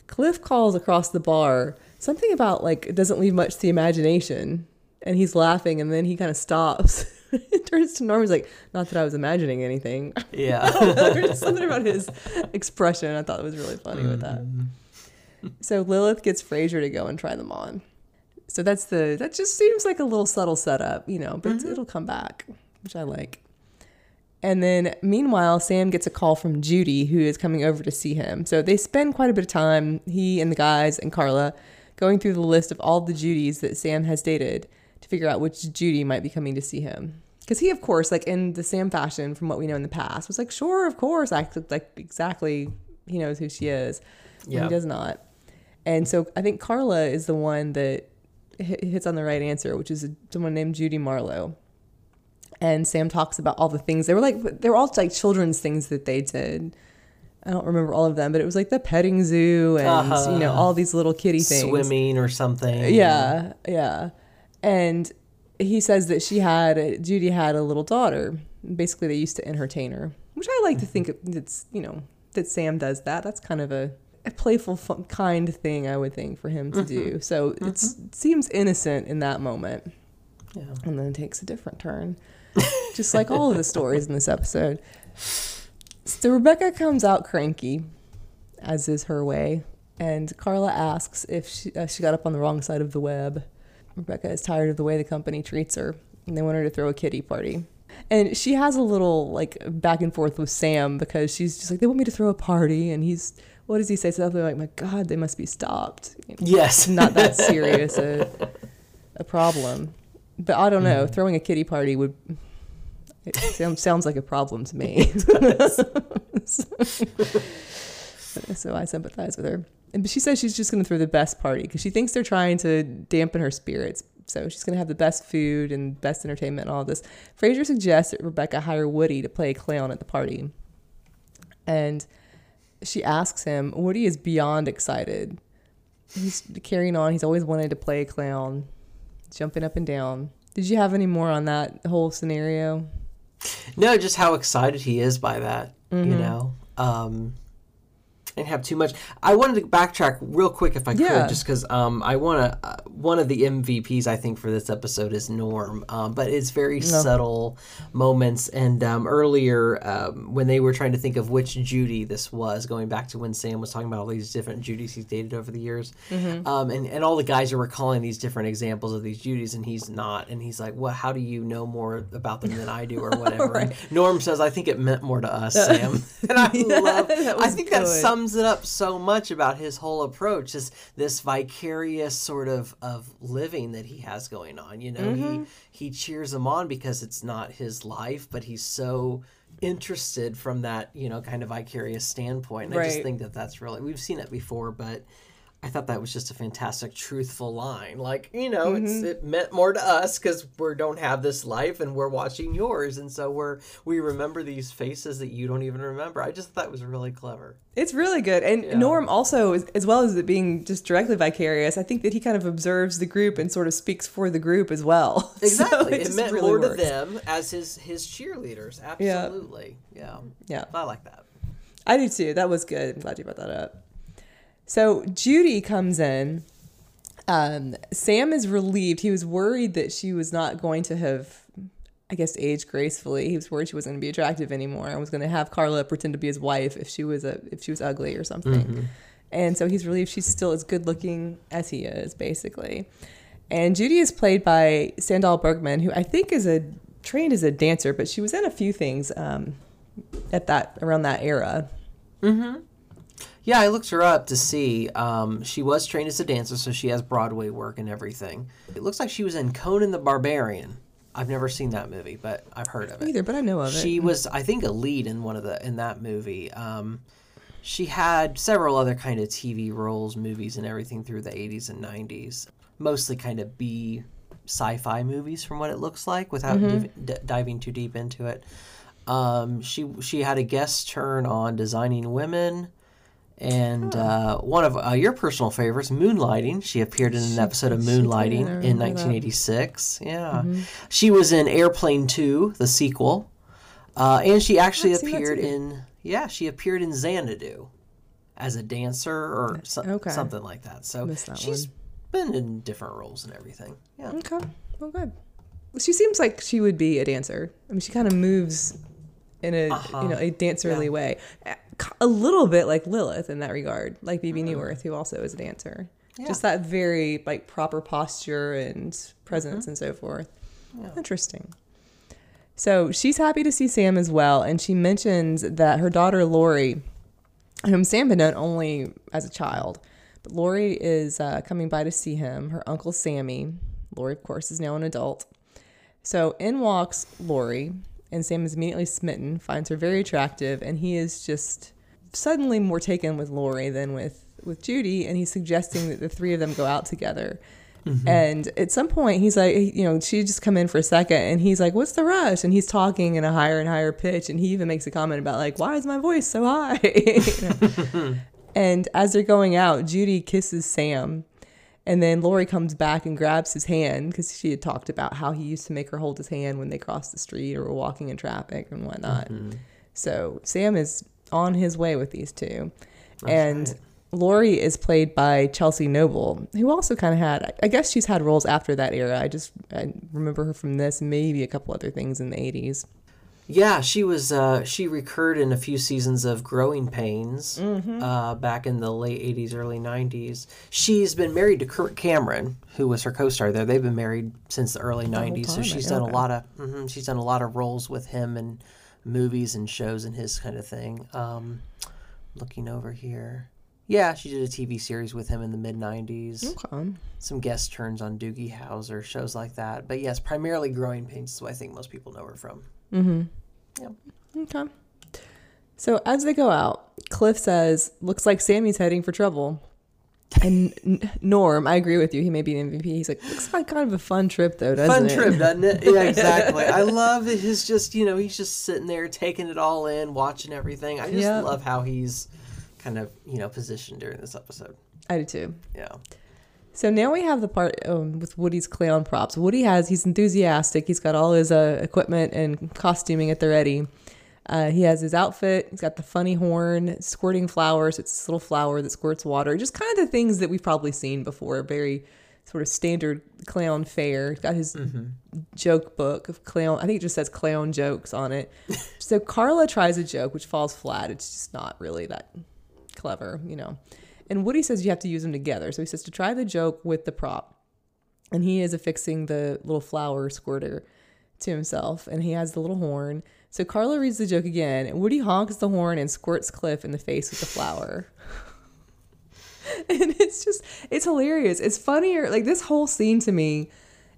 Cliff calls across the bar something about like it doesn't leave much to the imagination, and he's laughing, and then he kind of stops. It turns to Norm. He's like, "Not that I was imagining anything."
Yeah,
there's something about his expression I thought it was really funny mm-hmm. with that. So Lilith gets Frasier to go and try them on. So that's the that just seems like a little subtle setup, you know, but mm-hmm. it'll come back, which I like. And then meanwhile, Sam gets a call from Judy, who is coming over to see him. So they spend quite a bit of time, he and the guys and Carla, going through the list of all the Judys that Sam has dated to figure out which Judy might be coming to see him. Because he, of course, like in the Sam fashion from what we know in the past, was like, sure, of course, acted like exactly he knows who she is. Yeah. He does not. And so I think Carla is the one that hits on the right answer, which is someone named Judy Marlowe. And Sam talks about all the things they were like. They were all like children's things that they did. I don't remember all of them, but it was like the petting zoo and uh-huh. you know all these little kiddie things,
swimming or something.
Yeah, yeah. And he says that she had Judy had a little daughter. Basically, they used to entertain her, which I like to think it's you know that Sam does that. That's kind of a a playful, fun, kind thing, I would think, for him to mm-hmm. do. So mm-hmm. it seems innocent in that moment. Yeah. And then it takes a different turn, just like all of the stories in this episode. So Rebecca comes out cranky, as is her way, and Carla asks if she, uh, she got up on the wrong side of the web. Rebecca is tired of the way the company treats her. and they want her to throw a kiddie party. And she has a little like back and forth with Sam because she's just like, they want me to throw a party. And he's, what does he say? Something like, my God, they must be stopped.
Yes.
Not that serious a, a problem. But I don't know. Mm. Throwing a kiddie party would, it sounds, sounds like a problem to me. so I sympathize with her. And she says she's just going to throw the best party because she thinks they're trying to dampen her spirits. So she's going to have the best food and best entertainment and all this. Frasier suggests that Rebecca hire Woody to play a clown at the party. And she asks him, Woody is beyond excited. He's carrying on. He's always wanted to play a clown, jumping up and down. Did you have any more on that whole scenario?
No, just how excited he is by that, mm-hmm. you know. Um, didn't have too much. I wanted to backtrack real quick if I yeah. could, just because um, I want to. Uh, one of the MVPs I think for this episode is Norm, um, but it's very no. subtle moments. And um, earlier, um, when they were trying to think of which Judy this was, going back to when Sam was talking about all these different Judys he's dated over the years, mm-hmm. Um, and and all the guys are recalling these different examples of these Judys, and he's not, and he's like, "Well, how do you know more about them than I do, or whatever?" right. Norm says, "I think it meant more to us, Sam," and I yeah, love. I think good. that sums sums it up so much about his whole approach is this vicarious sort of of living that he has going on you know mm-hmm. he he cheers them on because it's not his life but he's so interested from that you know kind of vicarious standpoint and right. i just think that that's really we've seen it before but I thought that was just a fantastic, truthful line. Like, you know, mm-hmm. it meant more to us because we don't have this life and we're watching yours, and so we're we remember these faces that you don't even remember. I just thought it was really clever.
It's really good, and yeah. Norm also, as well as it being just directly vicarious, I think that he kind of observes the group and sort of speaks for the group as well.
Exactly, so it, it meant really more works. to them as his his cheerleaders. Absolutely, yeah, yeah. yeah. I like that.
I do too. That was good. I'm glad you brought that up. So Judy comes in. Um, Sam is relieved. He was worried that she was not going to have, I guess, aged gracefully. He was worried she wasn't going to be attractive anymore and was going to have Carla pretend to be his wife if she was a if she was ugly or something. Mm-hmm. And so he's relieved she's still as good looking as he is, basically. And Judy is played by Sandahl Bergman, who I think is a trained as a dancer, but she was in a few things um, at that around that era.
Mm-hmm. Yeah, I looked her up to see. Um, she was trained as a dancer, so she has Broadway work and everything. It looks like she was in Conan the Barbarian. I've never seen that movie, but I've heard of it.
Either, but I know of
it. She was, I think, a lead in one of the in that movie. Um, she had several other kind of TV roles, movies, and everything through the '80s and '90s. Mostly kind of B sci-fi movies, from what it looks like, without mm-hmm. div- d- diving too deep into it. Um, she she had a guest turn on Designing Women and uh, one of uh, your personal favorites, Moonlighting. She appeared in an episode of Moonlighting in 1986. That. Yeah, mm-hmm. she was in Airplane 2, the sequel, uh, and she actually appeared in yeah, she appeared in Xanadu as a dancer or so, okay. something like that. So that she's one. been in different roles and everything. Yeah.
Okay. Well, good. She seems like she would be a dancer. I mean, she kind of moves in a uh-huh. you know a dancerly yeah. way a little bit like Lilith in that regard, like Bebe mm. Neuwirth, who also is a dancer. Yeah. Just that very like proper posture and presence mm-hmm. and so forth. Yeah. Interesting. So she's happy to see Sam as well, and she mentions that her daughter Lori, whom Sam had known only as a child, but Lori is uh, coming by to see him. Her uncle Sammy, Lori of course is now an adult. So in walks Lori, and Sam is immediately smitten, finds her very attractive, and he is just suddenly more taken with Lori than with with Judy, and he's suggesting that the three of them go out together. Mm-hmm. And at some point, he's like, you know, she just come in for a second, and he's like, "What's the rush?" And he's talking in a higher and higher pitch, and he even makes a comment about like, "Why is my voice so high?" and as they're going out, Judy kisses Sam, and then Lori comes back and grabs his hand because she had talked about how he used to make her hold his hand when they crossed the street or were walking in traffic and whatnot. Mm-hmm. So Sam is on his way with these two. That's and right. Lori is played by Chelsea Noble, who also kind of had, I guess she's had roles after that era. I just I remember her from this, maybe a couple other things in the 80s.
Yeah, she was. Uh, she recurred in a few seasons of Growing Pains mm-hmm. uh, back in the late '80s, early '90s. She's been married to Kirk Cameron, who was her co-star there. They've been married since the early the '90s, so she's done a lot of. Mm-hmm, she's done a lot of roles with him and movies and shows and his kind of thing. Um, looking over here. Yeah, she did a TV series with him in the mid '90s. Okay. Some guest turns on Doogie Howser, shows like that. But yes, primarily Growing Pains is what I think most people know her from.
Mm-hmm. Yep. Okay. So as they go out, Cliff says, "Looks like Sammy's heading for trouble." And Norm, I agree with you. He may be an MVP. He's like, looks like kind of a fun trip though, doesn't
fun
it?
Fun trip, doesn't it? Yeah, exactly. I love his just, you know, he's just sitting there taking it all in, watching everything. I just yep. love how he's kind of, you know, positioned during this episode.
I do too.
Yeah.
So now we have the part um, with Woody's clown props. Woody has, he's enthusiastic. He's got all his uh, equipment and costuming at the ready. Uh, he has his outfit. He's got the funny horn, squirting flowers. It's this little flower that squirts water. Just kind of the things that we've probably seen before. Very sort of standard clown fare. He's got his mm-hmm. joke book of clown. I think it just says clown jokes on it. so Carla tries a joke, which falls flat. It's just not really that clever, you know. And Woody says you have to use them together. So he says to try the joke with the prop. And he is affixing the little flower squirter to himself. And he has the little horn. So Carla reads the joke again. And Woody honks the horn and squirts Cliff in the face with the flower. and it's just, it's hilarious. It's funnier. Like this whole scene to me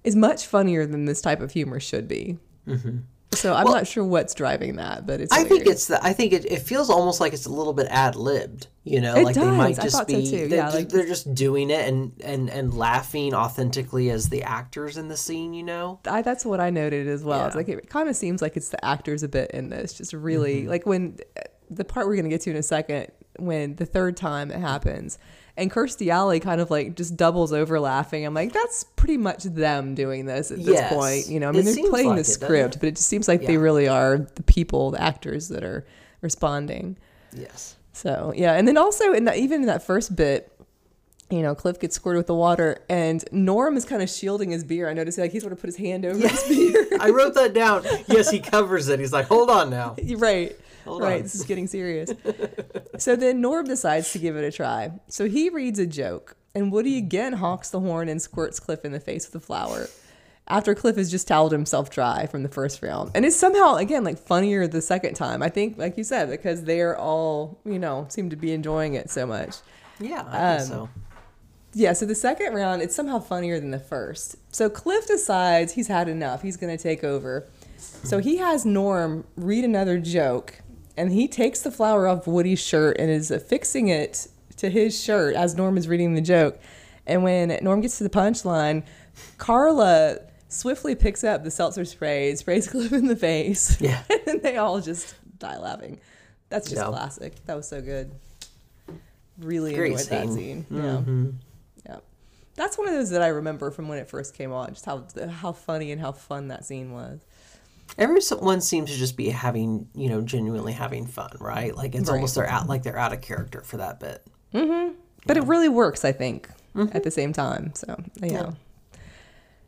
is much funnier than this type of humor should be. Mm-hmm. So I'm well, not sure what's driving that, but it's.
I think it's the. I think it, it feels almost like it's a little bit ad libbed. You know,
it
like
does.
they might
just
be.
So
they're,
yeah, like,
they're just doing it and and and laughing authentically as the actors in the scene. You know,
I, that's what I noted as well. Yeah. It's like it kind of seems like it's the actors a bit in this. Just really mm-hmm. like when the part we're gonna get to in a second when the third time it happens and Kirstie Alley kind of like just doubles over laughing. I'm like, that's pretty much them doing this at this point. You know, I mean, it they're playing like the script, but it just seems like yeah. they really are the people, the actors that are responding.
Yes.
So yeah, and then also in that, even in that first bit, you know, Cliff gets squirted with the water, and Norm is kind of shielding his beer. I noticed like he sort of put his hand over his beer.
I wrote that down. Yes, he covers it. He's like, hold on now.
right. Hold right, on. this is getting serious. so then Norm decides to give it a try. So he reads a joke, and Woody again honks the horn and squirts Cliff in the face with a flower. After Cliff has just toweled himself dry from the first round. And it's somehow, again, like funnier the second time. I think, like you said, because they're all, you know, seem to be enjoying it so much.
Yeah, I um, think so.
Yeah, so the second round, it's somehow funnier than the first. So Cliff decides he's had enough. He's going to take over. So he has Norm read another joke and he takes the flower off Woody's shirt and is affixing it to his shirt as Norm is reading the joke. And when Norm gets to the punchline, Carla swiftly picks up the seltzer spray, sprays Cliff in the face.
Yeah.
and they all just die laughing. That's just classic. That was so good. Really Great enjoyed scene. that scene. Mm-hmm. Yeah. Yeah. That's one of those that I remember from when it first came on, just how how funny and how fun that scene was.
Everyone seems to just be having, you know, genuinely having fun, right? Like it's right. almost they're out, like they're out of character for that bit.
Mm-hmm. But it really works, I think, mm-hmm. at the same time. So yeah. yeah.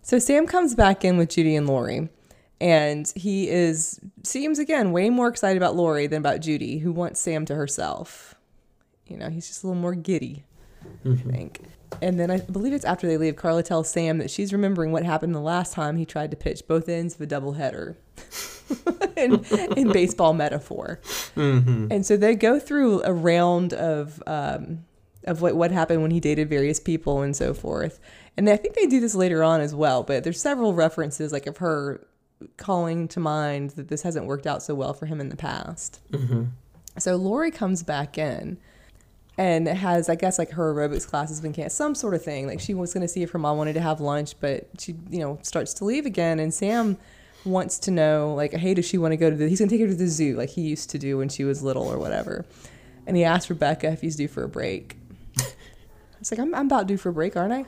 So Sam comes back in with Judy and Laurie, and he is seems again way more excited about Laurie than about Judy, who wants Sam to herself. You know, he's just a little more giddy, mm-hmm. I think. And then I believe it's after they leave, Carla tells Sam that she's remembering what happened the last time he tried to pitch both ends of a doubleheader in, in baseball metaphor. Mm-hmm. And so they go through a round of um, of what, what happened when he dated various people and so forth. And I think they do this later on as well, but there's several references like of her calling to mind that this hasn't worked out so well for him in the past. Mm-hmm. So Laurie comes back in and has I guess like her aerobics class has been canceled, some sort of thing. Like she was going to see if her mom wanted to have lunch, but she you know starts to leave again, and Sam wants to know like hey does she want to go to the he's going to take her to the zoo like he used to do when she was little or whatever, and he asked Rebecca if he's due for a break. It's like I'm I'm about due for a break, aren't I?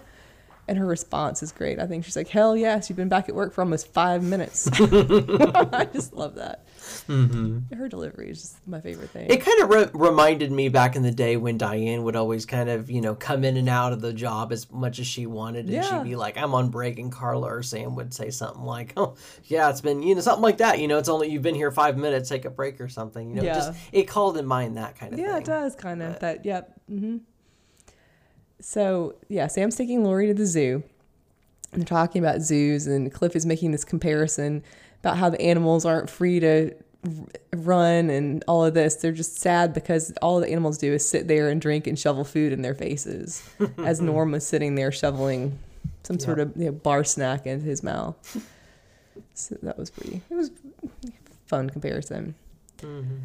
And her response is great. I think she's like, "Hell yes, you've been back at work for almost five minutes." I just love that. Mm-hmm. Her delivery is just my favorite thing.
It kind of re- reminded me back in the day when Diane would always kind of, you know, come in and out of the job as much as she wanted. And yeah. she'd be like, I'm on break. And Carla or Sam would say something like, Oh, yeah, it's been, you know, something like that. You know, it's only, you've been here five minutes, take a break or something. You know, yeah. just, it called in mind that kind of
yeah,
thing.
it does kind of. But, that, yep. Mm-hmm. So, yeah, Sam's taking Lori to the zoo. And they're talking about zoos, and Cliff is making this comparison about how the animals aren't free to run and all of this. They're just sad because all the animals do is sit there and drink and shovel food in their faces, as Norm was sitting there shoveling some sort of you know, bar snack into his mouth. So that was pretty. It was fun comparison. Mm-hmm.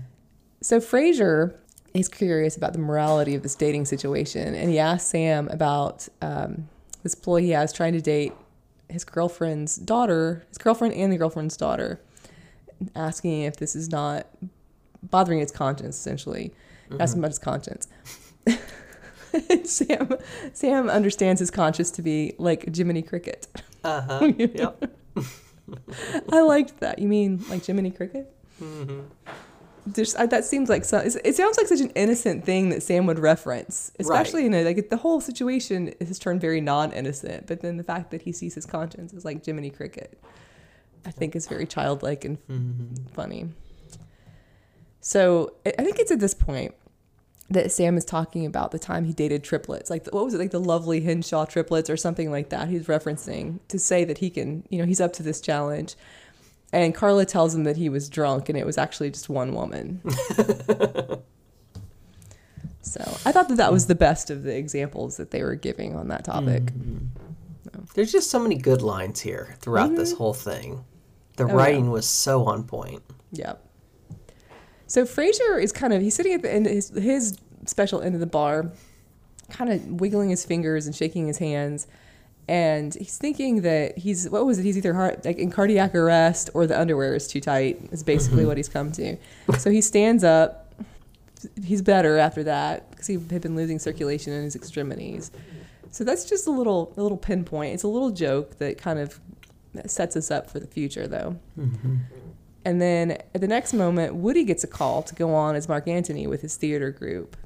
So Frasier is curious about the morality of this dating situation, and he asks Sam about um, this ploy he has trying to date his girlfriend's daughter, his girlfriend and the girlfriend's daughter asking if this is not bothering his conscience, essentially, mm-hmm. asking about his conscience. Sam Sam understands his conscience to be like Jiminy Cricket. Uh huh. yep. I liked that. You mean like Jiminy Cricket? Mm-hmm. Just, I, that seems like some, it sounds like such an innocent thing that Sam would reference, especially right. in a, like the whole situation has turned very non-innocent. But then the fact that he sees his conscience is like Jiminy Cricket. I think is very childlike and mm-hmm. funny. So I think it's at this point that Sam is talking about the time he dated triplets, like the, what was it, like the lovely Henshaw triplets or something like that. He's referencing to say that he can, you know, he's up to this challenge. And Carla tells him that he was drunk and it was actually just one woman. so I thought that that was the best of the examples that they were giving on that topic. Mm-hmm.
So. There's just so many good lines here throughout mm-hmm. this whole thing. The oh, writing yeah. was so on point.
Yep. So Frasier is kind of he's sitting at the end his his special end of the bar, kind of wiggling his fingers and shaking his hands, and he's thinking that he's what was it? He's either heart, like in cardiac arrest or the underwear is too tight. Is basically mm-hmm. what he's come to. So he stands up. He's better after that because he had been losing circulation in his extremities. So that's just a little a little pinpoint. It's a little joke that kind of sets us up for the future, though. Mm-hmm. And then at the next moment, Woody gets a call to go on as Mark Antony with his theater group.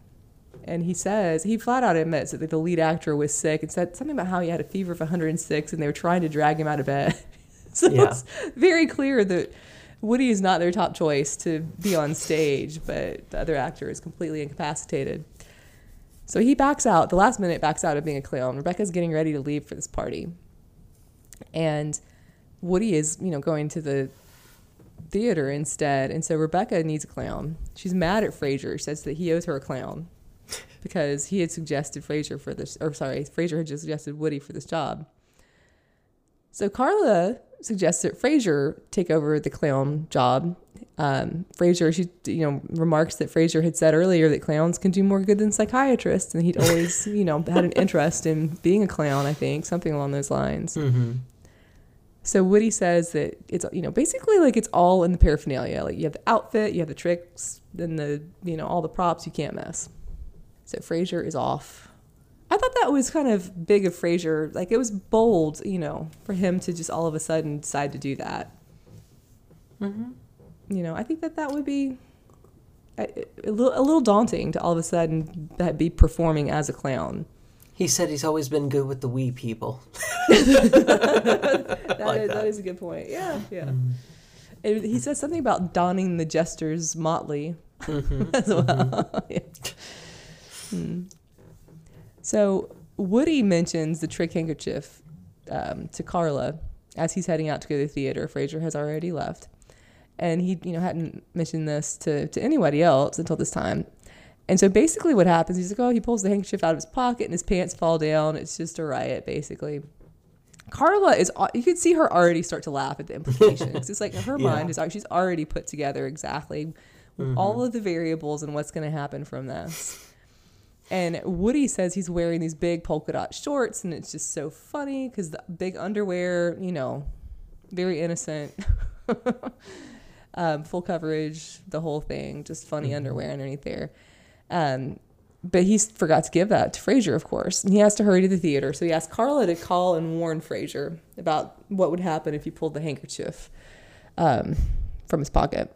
And he says, he flat out admits that the lead actor was sick and said something about how he had a fever of 106 and they were trying to drag him out of bed. so yeah. it's very clear that Woody is not their top choice to be on stage, but the other actor is completely incapacitated. So he backs out, the last minute backs out of being a clown. Rebecca's getting ready to leave for this party. And Woody is, you know, going to the theater instead. And so Rebecca needs a clown. She's mad at Frasier, says that he owes her a clown because he had suggested Frasier for this, or sorry, Frasier had just suggested Woody for this job. So Carla suggests that Frasier take over the clown job. Um, Frasier, she you know remarks that Frasier had said earlier that clowns can do more good than psychiatrists, and he'd always you know had an interest in being a clown. I think something along those lines. Mm-hmm. So Woody says that it's you know basically like it's all in the paraphernalia. Like you have the outfit, you have the tricks, then the you know all the props you can't mess. So Frasier is off. I thought that was kind of big of Frasier. Like it was bold, you know, for him to just all of a sudden decide to do that. Mm-hmm. You know, I think that that would be a, a, little, a little daunting to all of a sudden be performing as a clown.
He said he's always been good with the wee people.
that, like is, that. that is a good point. Yeah, yeah. Mm. It, he says something about donning the jester's motley mm-hmm. as well. Mm-hmm. yeah. Hmm. So Woody mentions the trick handkerchief um, to Carla as he's heading out to go to the theater. Frasier has already left, and he, you know, hadn't mentioned this to to anybody else until this time. And so basically, what happens? He's like, oh, he pulls the handkerchief out of his pocket, and his pants fall down. It's just a riot, basically. Carla is, you could see her already start to laugh at the implications. it's like her yeah. mind is, she's already put together exactly mm-hmm. all of the variables and what's going to happen from this. And Woody says he's wearing these big polka dot shorts, and it's just so funny because the big underwear, you know, very innocent, um, full coverage, the whole thing, just funny mm-hmm. underwear underneath there. Um, but he forgot to give that to Frasier, of course. And he has to hurry to the theater. So he asked Carla to call and warn Frasier about what would happen if he pulled the handkerchief um, from his pocket.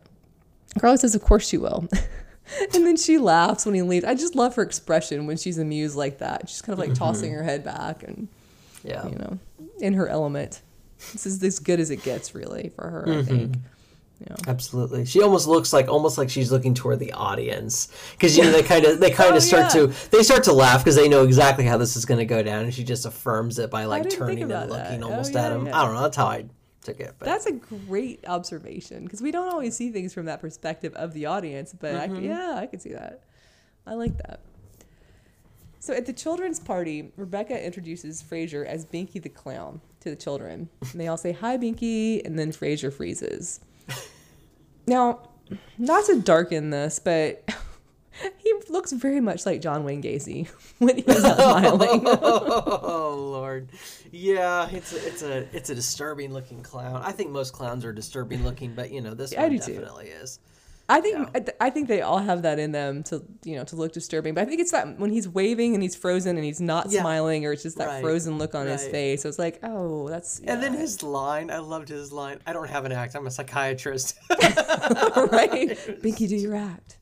Carla says, Of course you will. and then she laughs when he leaves. I just love her expression when she's amused like that. She's kind of like mm-hmm. tossing her head back and, yeah, you know, in her element. This is as good as it gets, really, for her, mm-hmm. I think.
Yeah. Absolutely. She almost looks like almost like she's looking toward the audience because you know they kind of they kind of oh, start yeah. to they start to laugh because they know exactly how this is going to go down and she just affirms it by like turning and looking that. Almost oh, yeah, at him. I don't know. That's how I it.
But. That's a great observation because we don't always see things from that perspective of the audience. But mm-hmm. I, yeah, I can see that. I like that. So at the children's party, Rebecca introduces Frasier as Binky the clown to the children. And they all say hi, Binky, and then Frasier freezes. Now, not to darken this, but he looks very much like John Wayne Gacy when he's not smiling.
oh Lord, yeah, it's a, it's a it's a disturbing looking clown. I think most clowns are disturbing looking, but you know this yeah, one definitely too. is.
I think yeah. I think they all have that in them to you know to look disturbing. But I think it's that when he's waving and he's frozen and he's not yeah. smiling, or it's just that right. frozen look on right. his face. So it's like, oh, that's.
Yeah. And then his line, I loved his line. I don't have an act. I'm a psychiatrist.
right, Binky, do your act.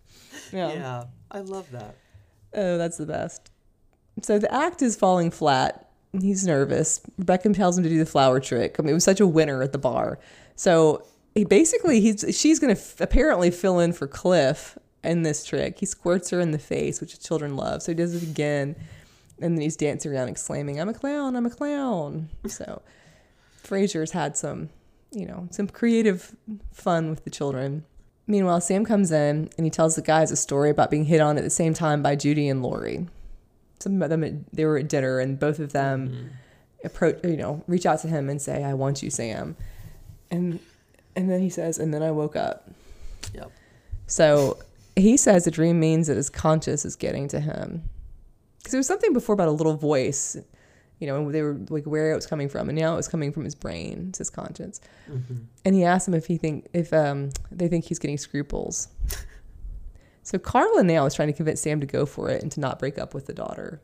Yeah. yeah, I love that.
Oh, that's the best. So the act is falling flat. He's nervous. Rebecca tells him to do the flower trick. I mean, it was such a winner at the bar. So he basically he's she's going to f- apparently fill in for Cliff in this trick. He squirts her in the face, which children love. So he does it again, and then he's dancing around exclaiming, "I'm a clown! I'm a clown!" So Frasier's had some, you know, some creative fun with the children. Meanwhile, Sam comes in and he tells the guys a story about being hit on at the same time by Judy and Laurie. Some of them they were at dinner, and both of them mm-hmm. approach, you know, reach out to him and say, "I want you, Sam." And and then he says, and then I woke up. Yep. So he says the dream means that his conscious is getting to him. Because there was something before about a little voice, you know, and they were like where it was coming from, and now it was coming from his brain, it's his conscience. Mm-hmm. And he asked him if he think if um, they think he's getting scruples. so Carla now is trying to convince Sam to go for it and to not break up with the daughter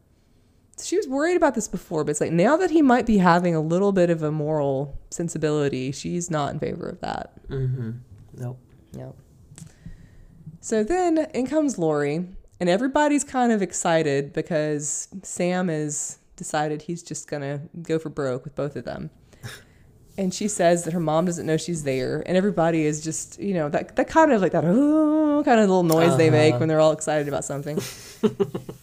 she was worried about this before, but it's like now that he might be having a little bit of a moral sensibility, she's not in favor of that.
Mm-hmm. Nope.
Nope. So then in comes Lori, and everybody's kind of excited because Sam has decided he's just gonna go for broke with both of them. and she says that her mom doesn't know she's there, and everybody is just, you know, that that kind of like that oh kind of little noise uh-huh. they make uh-huh. when they're all excited about something.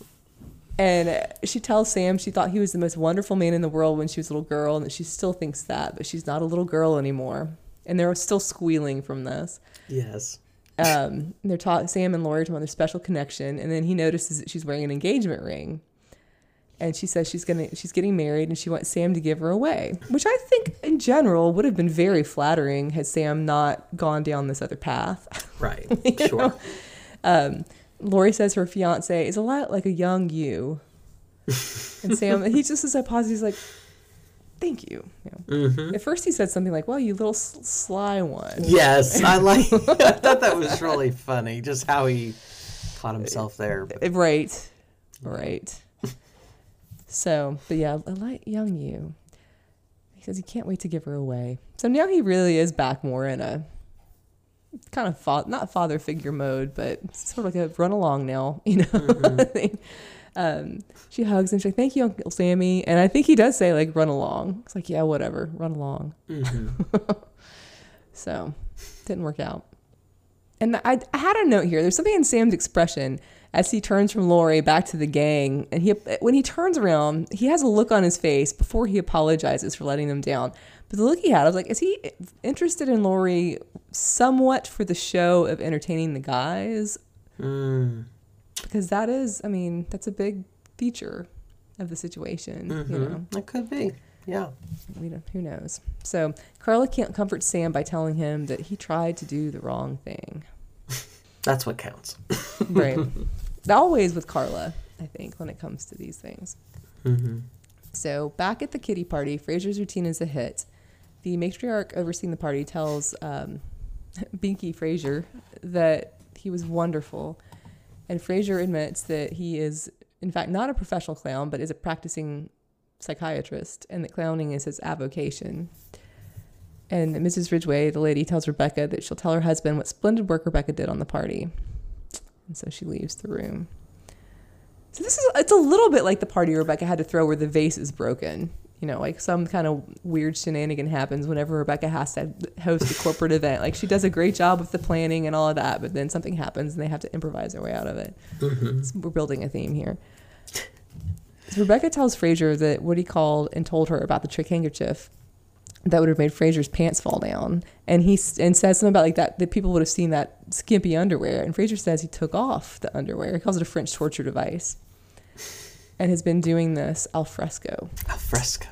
And she tells Sam she thought he was the most wonderful man in the world when she was a little girl, and that she still thinks that, but she's not a little girl anymore. And they're still squealing from this.
Yes.
Um, they're taught Sam and Laurie talking about their special connection, and then he notices that she's wearing an engagement ring, and she says she's gonna she's getting married, and she wants Sam to give her away, which I think in general would have been very flattering had Sam not gone down this other path.
Right. sure.
Um, Laurie says her fiance is a lot like a young you. and Sam, he just is so positive. He's like, thank you. mm-hmm. At first, he said something like, well, you little sly one.
Yes, I like I thought that was really funny, just how he caught himself there. But.
Right, right. So, but yeah, I like young you. He says he can't wait to give her away. So now he really is back more in a kind of fa- not father figure mode, but sort of like a run along now, you know. Mm-hmm. um, she hugs him. She's like, "Thank you, Uncle Sammy," and I think he does say like, "Run along." It's like, yeah, whatever, run along. Mm-hmm. so, didn't work out. And I, I had a note here. There's something in Sam's expression as he turns from Laurie back to the gang, and he when he turns around, he has a look on his face before he apologizes for letting them down. But the look he had, I was like, is he interested in Laurie somewhat for the show of entertaining the guys? Mm. Because that is, I mean, that's a big feature of the situation. Mm-hmm. You know,
it could be. Yeah.
We don't, who knows? So Carla can't comfort Sam by telling him that he tried to do the wrong thing.
That's what counts.
right. Always with Carla, I think, when it comes to these things. Mm-hmm. So back at the kiddie party, Frasier's routine is a hit the matriarch overseeing the party tells um, Binky Frasier that he was wonderful And Frasier admits that he is, in fact, not a professional clown, but is a practicing psychiatrist, and that clowning is his avocation. And Mrs. Ridgway, the lady, tells Rebecca that she'll tell her husband what splendid work Rebecca did on the party. And so she leaves the room. So this is it's a little bit like the party Rebecca had to throw where the vase is broken. You know, like some kind of weird shenanigan happens whenever Rebecca has to host a corporate event. Like she does a great job with the planning and all of that, but then something happens and they have to improvise their way out of it. Mm-hmm. So we're building a theme here. So Rebecca tells Frasier that Woody called and told her about the trick handkerchief that would have made Frasier's pants fall down. And he and says something about like that that people would have seen that skimpy underwear. And Frasier says he took off the underwear. He calls it a French torture device, and has been doing this al fresco.
Al fresco.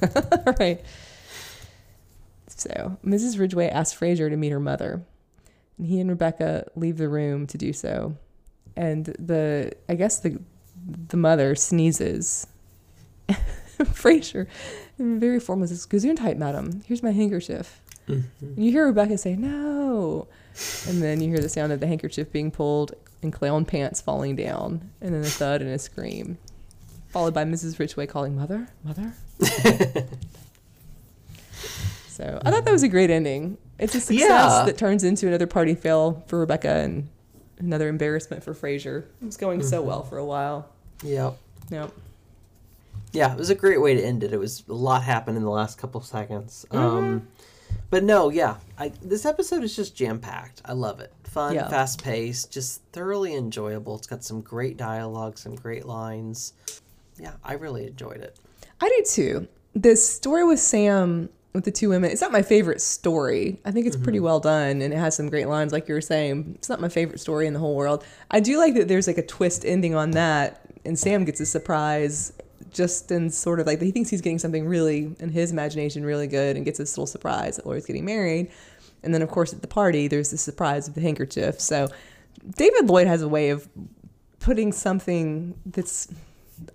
right. So Mrs. Ridgway asks Frasier to meet her mother, and he and Rebecca leave the room to do so. And the I guess the the mother sneezes. Frasier very formal says, Gesundheit, madam. Here's my handkerchief. Mm-hmm. you hear Rebecca say, no. And then you hear the sound of the handkerchief being pulled and clown pants falling down, and then a thud and a scream, followed by Mrs. Ridgway calling, Mother, Mother. so I thought that was a great ending. It's a success yeah. that turns into another party fail for Rebecca and another embarrassment for Frasier. It was going mm-hmm. so well for a while.
Yep.
Yep
yeah, it was a great way to end it. It was a lot happened in the last couple seconds. Mm-hmm. Um, but no, yeah, I, this episode is just jam packed. I love it. Fun, yeah. fast paced, just thoroughly enjoyable. It's got some great dialogue, some great lines. Yeah, I really enjoyed it.
I do too. The story with Sam with the two women, it's not my favorite story. I think it's mm-hmm. pretty well done and it has some great lines, like you were saying. It's not my favorite story in the whole world. I do like that there's like a twist ending on that and Sam gets a surprise just in sort of like he thinks he's getting something really in his imagination really good and gets this little surprise that Laurie's getting married. And then of course at the party there's the surprise of the handkerchief. So David Lloyd has a way of putting something that's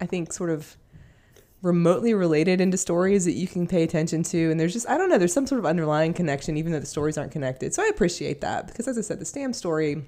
I think sort of remotely related into stories that you can pay attention to and there's just I don't know there's some sort of underlying connection even though the stories aren't connected. So I appreciate that because as I said the Sam story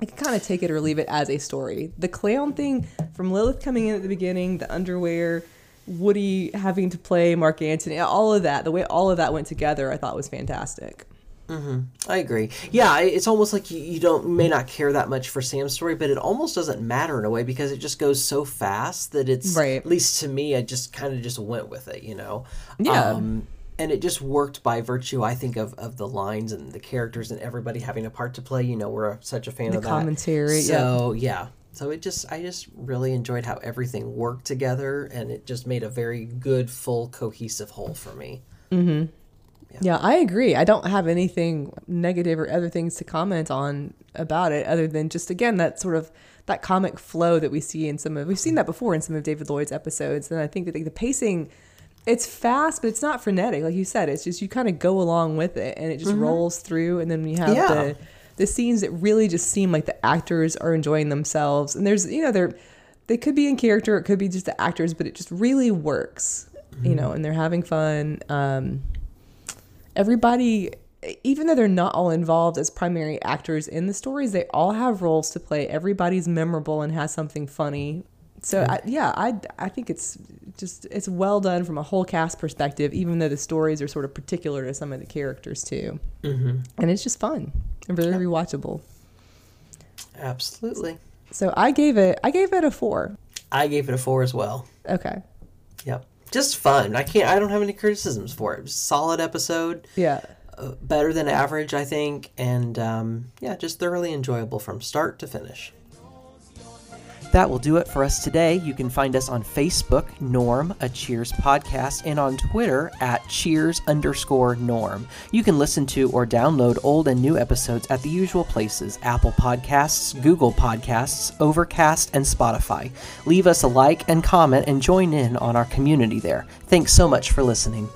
I can kind of take it or leave it as a story. The clown thing from Lilith coming in at the beginning, the underwear, Woody having to play Mark Antony, all of that, the way all of that went together, I thought was fantastic.
Mm-hmm. I agree. Yeah, it's almost like you, you don't may not care that much for Sam's story, but it almost doesn't matter in a way because it just goes so fast that it's right. at least to me, I just kind of just went with it, you know.
Yeah. Um,
and it just worked by virtue, I think, of, of the lines and the characters and everybody having a part to play. You know, we're such a fan
the
of that
commentary.
So yeah. yeah. So it just, I just really enjoyed how everything worked together, and it just made a very good, full, cohesive whole for me.
Mm-hmm. Yeah. yeah, I agree. I don't have anything negative or other things to comment on about it, other than just again that sort of that comic flow that we see in some of we've seen that before in some of David Lloyd's episodes, and I think that the pacing it's fast, but it's not frenetic. Like you said, it's just you kind of go along with it and it just mm-hmm. rolls through. And then you have yeah. the the scenes that really just seem like the actors are enjoying themselves. And there's you know they're they could be in character, it could be just the actors, but it just really works. Mm-hmm. You know, and they're having fun. Um, everybody even though they're not all involved as primary actors in the stories, they all have roles to play. Everybody's memorable and has something funny so I, yeah, I I think it's just it's well done from a whole cast perspective, even though the stories are sort of particular to some of the characters too, mm-hmm. and it's just fun and very rewatchable.
Absolutely.
So I gave it I gave it a four.
I gave it a four as well.
Okay.
Yep. Just fun. I can't. I don't have any criticisms for it. Solid episode.
Yeah.
Uh, better than average, I think, and um, yeah, just thoroughly enjoyable from start to finish. That will do it for us today. You can find us on Facebook, Norm, a Cheers podcast, and on Twitter at Cheers underscore Norm. You can listen to or download old and new episodes at the usual places Apple Podcasts, Google Podcasts, Overcast, and Spotify. Leave us a like and comment and join in on our community there. Thanks so much for listening.